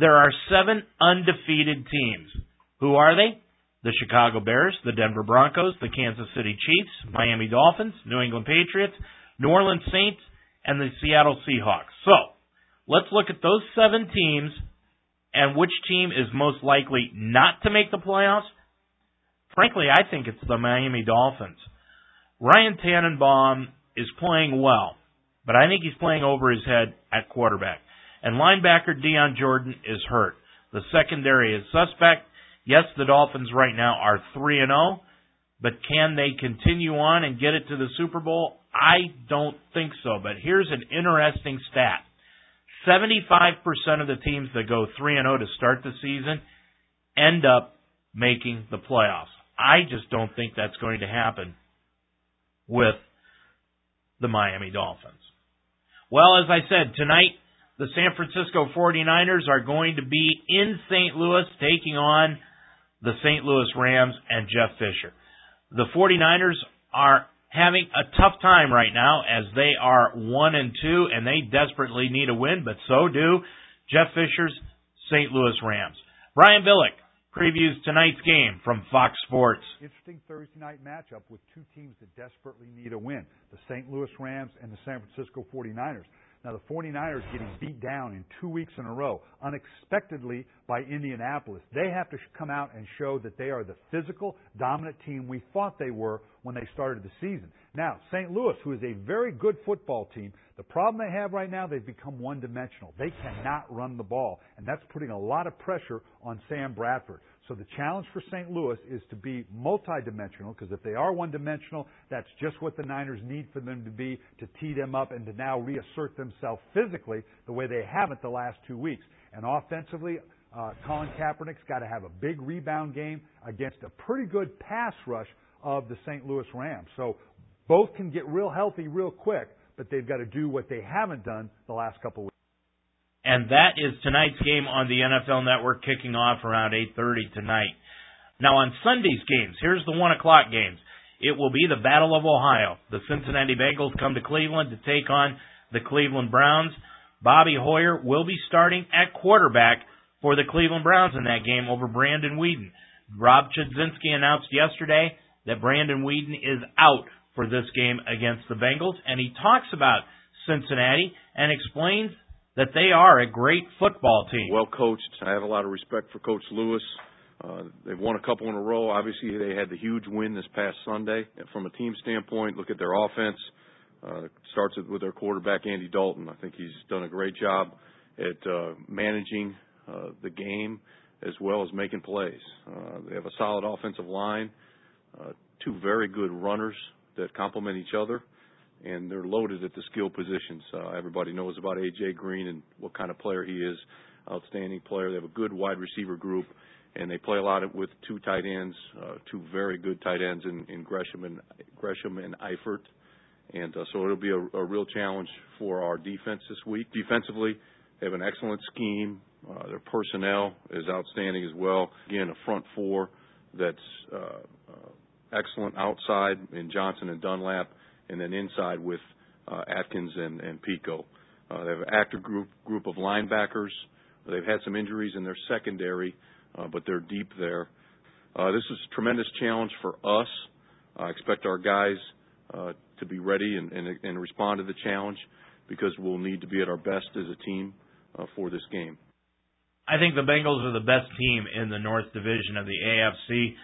There are 7 undefeated teams. Who are they? The Chicago Bears, the Denver Broncos, the Kansas City Chiefs, Miami Dolphins, New England Patriots, New Orleans Saints, and the Seattle Seahawks. So, let's look at those 7 teams and which team is most likely not to make the playoffs Frankly, I think it's the Miami Dolphins. Ryan Tannenbaum is playing well, but I think he's playing over his head at quarterback. And linebacker Dion Jordan is hurt. The secondary is suspect. Yes, the Dolphins right now are 3 and 0, but can they continue on and get it to the Super Bowl? I don't think so, but here's an interesting stat. 75% of the teams that go 3 and 0 to start the season end up making the playoffs. I just don't think that's going to happen with the Miami Dolphins. Well, as I said, tonight the San Francisco 49ers are going to be in St. Louis taking on the St. Louis Rams and Jeff Fisher. The 49ers are having a tough time right now as they are 1 and 2 and they desperately need a win, but so do Jeff Fisher's St. Louis Rams. Brian Billick previews tonight's game from Fox Sports. Interesting Thursday night matchup with two teams that desperately need a win the St. Louis Rams and the San Francisco 49ers. Now, the 49ers getting beat down in two weeks in a row, unexpectedly by Indianapolis. They have to come out and show that they are the physical, dominant team we thought they were when they started the season. Now, St. Louis, who is a very good football team, the problem they have right now, they've become one dimensional. They cannot run the ball, and that's putting a lot of pressure on Sam Bradford. So the challenge for St. Louis is to be multidimensional because if they are one dimensional, that's just what the Niners need for them to be to tee them up and to now reassert themselves physically the way they haven't the last two weeks. And offensively, uh, Colin Kaepernick's got to have a big rebound game against a pretty good pass rush of the St. Louis Rams. So both can get real healthy real quick, but they've got to do what they haven't done the last couple of weeks and that is tonight's game on the NFL Network, kicking off around 8:30 tonight. Now on Sunday's games, here's the one o'clock games. It will be the Battle of Ohio. The Cincinnati Bengals come to Cleveland to take on the Cleveland Browns. Bobby Hoyer will be starting at quarterback for the Cleveland Browns in that game over Brandon Weeden. Rob Chudzinski announced yesterday that Brandon Weeden is out for this game against the Bengals, and he talks about Cincinnati and explains that they are a great football team. Well coached. I have a lot of respect for Coach Lewis. Uh, they've won a couple in a row. Obviously, they had the huge win this past Sunday. From a team standpoint, look at their offense. Uh, starts with their quarterback Andy Dalton. I think he's done a great job at uh, managing uh, the game as well as making plays. Uh, they have a solid offensive line, uh, two very good runners that complement each other and they're loaded at the skill positions. Uh, everybody knows about AJ Green and what kind of player he is. Outstanding player. They have a good wide receiver group, and they play a lot with two tight ends, uh, two very good tight ends in, in Gresham and Gresham and Eifert. And uh, so it'll be a, a real challenge for our defense this week. Defensively, they have an excellent scheme. Uh, their personnel is outstanding as well. Again, a front four that's uh, uh, excellent outside in Johnson and Dunlap and then inside with uh, Atkins and, Peko. Uh, they have an active group group of linebackers. They've had some injuries in their secondary, uh, but they're deep there. This is a tremendous challenge for us. I expect our guys to be ready and, respond to the challenge because we'll need to be at our best as a team for this game. I think the Bengals are the best team in the North Division of the AFC.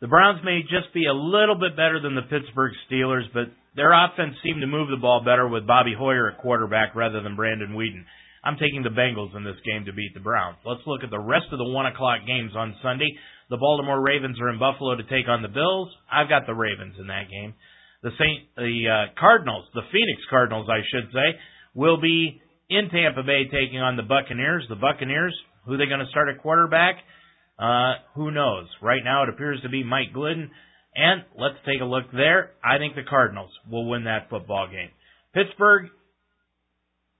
The Browns may just be a little bit better than the Pittsburgh Steelers, but their offense seemed to move the ball better with Bobby Hoyer at quarterback rather than Brandon Weeden. I'm taking the Bengals in this game to beat the Browns. Let's look at the rest of the one o'clock games on Sunday. The Baltimore Ravens are in Buffalo to take on the Bills. I've got the Ravens in that game. The Saint, the uh, Cardinals, the Phoenix Cardinals, I should say, will be in Tampa Bay taking on the Buccaneers. The Buccaneers, who are they going to start at quarterback? Uh, who knows? Right now it appears to be Mike Glidden. And let's take a look there. I think the Cardinals will win that football game. Pittsburgh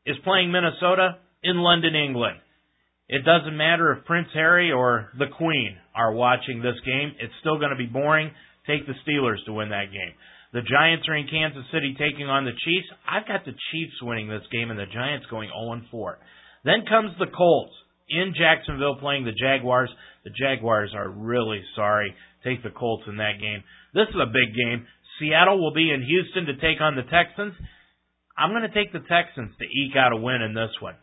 is playing Minnesota in London, England. It doesn't matter if Prince Harry or the Queen are watching this game. It's still going to be boring. Take the Steelers to win that game. The Giants are in Kansas City taking on the Chiefs. I've got the Chiefs winning this game and the Giants going 0 4. Then comes the Colts in Jacksonville playing the Jaguars. The Jaguars are really sorry. Take the Colts in that game. This is a big game. Seattle will be in Houston to take on the Texans. I'm going to take the Texans to eke out a win in this one.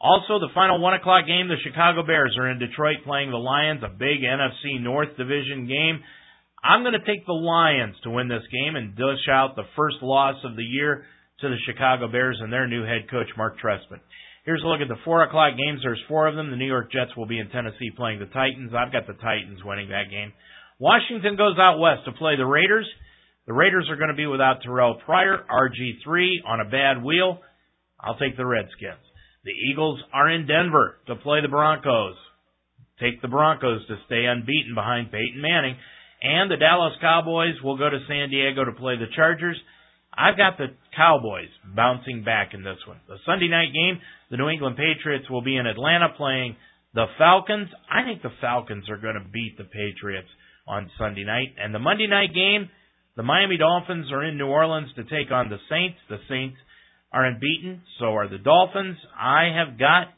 Also, the final one o'clock game, the Chicago Bears are in Detroit playing the Lions, a big NFC North Division game. I'm going to take the Lions to win this game and dish out the first loss of the year to the Chicago Bears and their new head coach, Marc Trestman. Here's a look at the four o'clock games. There's four of them. The New York Jets will be in Tennessee playing the Titans. I've got the Titans winning that game. Washington goes out west to play the Raiders. The Raiders are going to be without Terrelle Pryor, RG3 on a bad wheel. I'll take the Redskins. The Eagles are in Denver to play the Broncos. Take the Broncos to stay unbeaten behind Peyton Manning. And the Dallas Cowboys will go to San Diego to play the Chargers. I've got the Cowboys bouncing back in this one. The Sunday night game, the New England Patriots will be in Atlanta playing the Falcons. I think the Falcons are going to beat the Patriots on Sunday night. And the Monday night game, the Miami Dolphins are in New Orleans to take on the Saints. The Saints are unbeaten, so are the Dolphins. I have got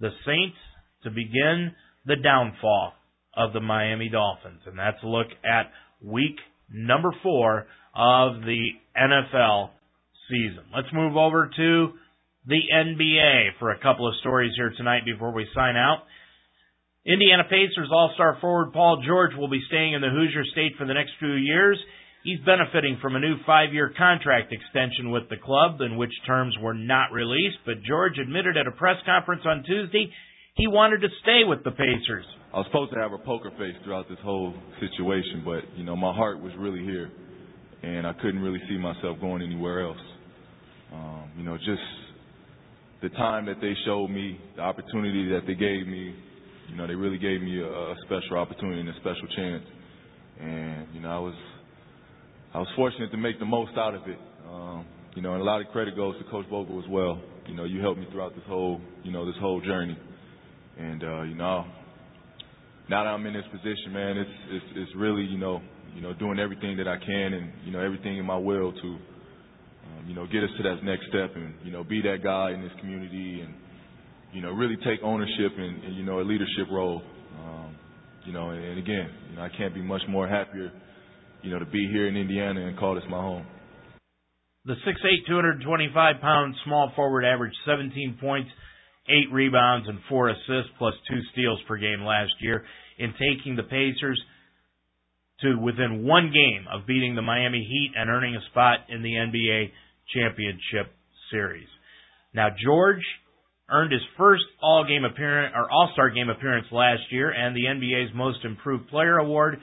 the Saints to begin the downfall of the Miami Dolphins. And that's a look at week number four of the NFL season. Let's move over to the NBA for a couple of stories here tonight before we sign out. Indiana Pacers All-Star forward Paul George will be staying in the Hoosier State for the next few years. He's benefiting from a new five-year contract extension with the club, in which terms were not released, but George admitted at a press conference on Tuesday he wanted to stay with the Pacers. I was supposed to have a poker face throughout this whole situation, but you know my heart was really here, and I couldn't really see myself going anywhere else. Um, you know, just the time that they showed me, the opportunity that they gave me, you know, they really gave me a, a special opportunity and a special chance. And you know, I was I was fortunate to make the most out of it. Um, you know, and a lot of credit goes to Coach Vogel as well. You know, you helped me throughout this whole, you know, this whole journey. And uh, you know, now that I'm in this position, man, it's it's it's really, you know, you know, doing everything that I can and you know everything in my will to, um, you know, get us to that next step and you know be that guy in this community and you know, really take ownership and, and you know, a leadership role. Um, you know, and, and again, you know, I can't be much more happier, you know, to be here in Indiana and call this my home. The 6'8", 225 pound small forward averaged 17 points, eight rebounds, and four assists, plus two steals per game last year in taking the Pacers to within one game of beating the Miami Heat and earning a spot in the NBA championship series. Now, George earned his first all game appearance or all star game appearance last year and the NBA's most improved player award.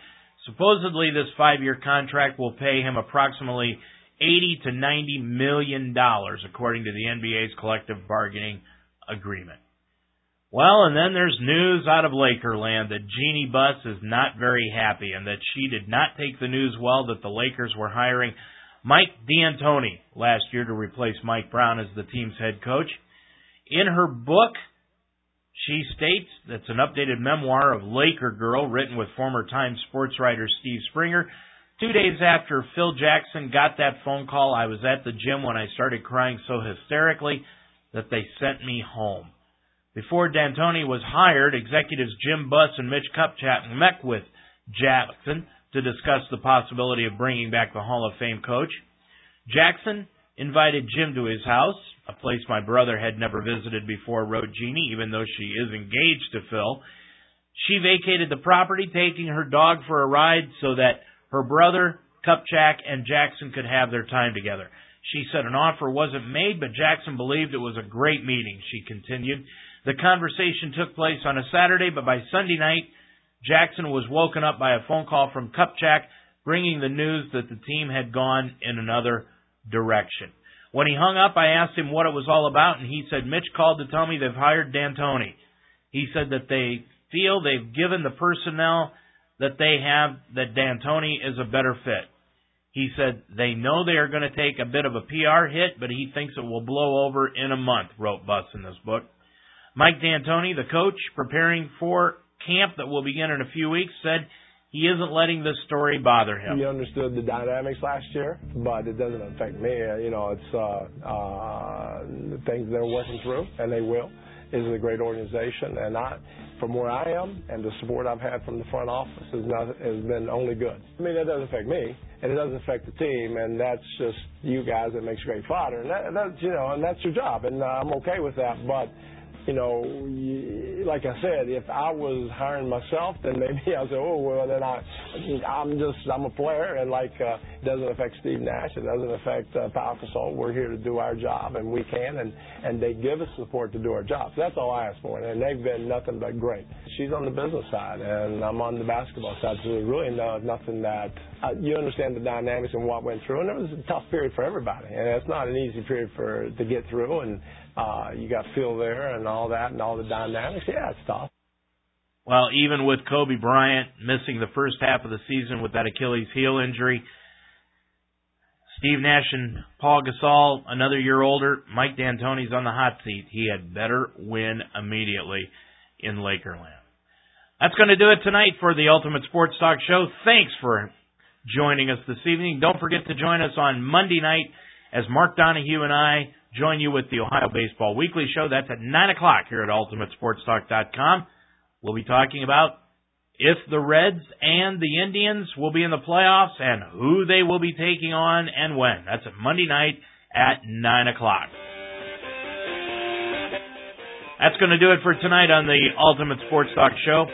Supposedly this five year contract will pay him approximately eighty to ninety million dollars according to the NBA's collective bargaining agreement. Well, and then there's news out of Lakerland that Jeanie Buss is not very happy and that she did not take the news well that the Lakers were hiring Mike D'Antoni last year to replace Mike Brown as the team's head coach. In her book, she states that's an updated memoir of Laker Girl written with former Times sports writer Steve Springer. Two days after Phil Jackson got that phone call, I was at the gym when I started crying so hysterically that they sent me home. Before D'Antoni was hired, executives Jim Buss and Mitch Kupchak met with Jackson to discuss the possibility of bringing back the Hall of Fame coach. Jackson invited Jim to his house, a place my brother had never visited before, wrote Jeanie, even though she is engaged to Phil. She vacated the property, taking her dog for a ride so that her brother, Kupchak, and Jackson could have their time together. She said an offer wasn't made, but Jackson believed it was a great meeting, she continued. The conversation took place on a Saturday, but by Sunday night, Jackson was woken up by a phone call from Kupchak bringing the news that the team had gone in another direction. When he hung up, I asked him what it was all about, and he said Mitch called to tell me they've hired D'Antoni. He said that they feel they've given the personnel that they have that D'Antoni is a better fit. He said they know they are going to take a bit of a PR hit, but he thinks it will blow over in a month, wrote Buss in this book. Mike D'Antoni, the coach, preparing for camp that will begin in a few weeks, said he isn't letting this story bother him. He understood the dynamics last year, but it doesn't affect me. You know, it's uh, uh, things they're working through, and they will. This is a great organization, and I, from where I am, and the support I've had from the front office has, not, has been only good. I mean, that doesn't affect me, and it doesn't affect the team, and that's just you guys that makes great fodder, and that, that's you know, and that's your job, and uh, I'm okay with that, but like I said, if I was hiring myself, then maybe I'd say, oh well, then I'm just I'm a player, and like uh, it doesn't affect Steve Nash, it doesn't affect uh, Pau Gasol. We're here to do our job, and we can, and and they give us support to do our job. That's all I ask for, and they've been nothing but great. She's on the business side, and I'm on the basketball side, so there's really no nothing that uh, you understand the dynamics and what went through, and it was a tough period for everybody, and it's not an easy period for to get through, and uh, you got Phil there and all that and all the dynamics. Yeah, it's tough. Well, even with Kobe Bryant missing the first half of the season with that Achilles heel injury, Steve Nash and Paul Gasol, another year older, Mike D'Antoni's on the hot seat. He had better win immediately in Lakerland. That's going to do it tonight for the Ultimate Sports Talk Show. Thanks for joining us this evening. Don't forget to join us on Monday night as Mark Donahue and I join you with the Ohio Baseball Weekly Show. That's at 9 o'clock here at UltimateSportsTalk.com. We'll be talking about if the Reds and the Indians will be in the playoffs and who they will be taking on and when. That's at Monday night at 9 o'clock. That's going to do it for tonight on the Ultimate Sports Talk Show.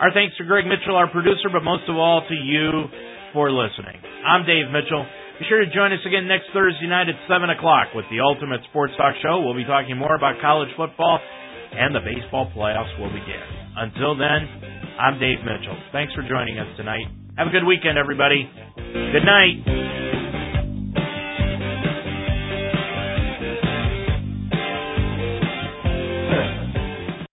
Our thanks to Greg Mitchell, our producer, but most of all to you for listening. I'm Dave Mitchell. Be sure to join us again next Thursday night at 7 o'clock with the Ultimate Sports Talk Show. We'll be talking more about college football and the baseball playoffs will begin. Until then, I'm Dave Mitchell. Thanks for joining us tonight. Have a good weekend, everybody. Good night.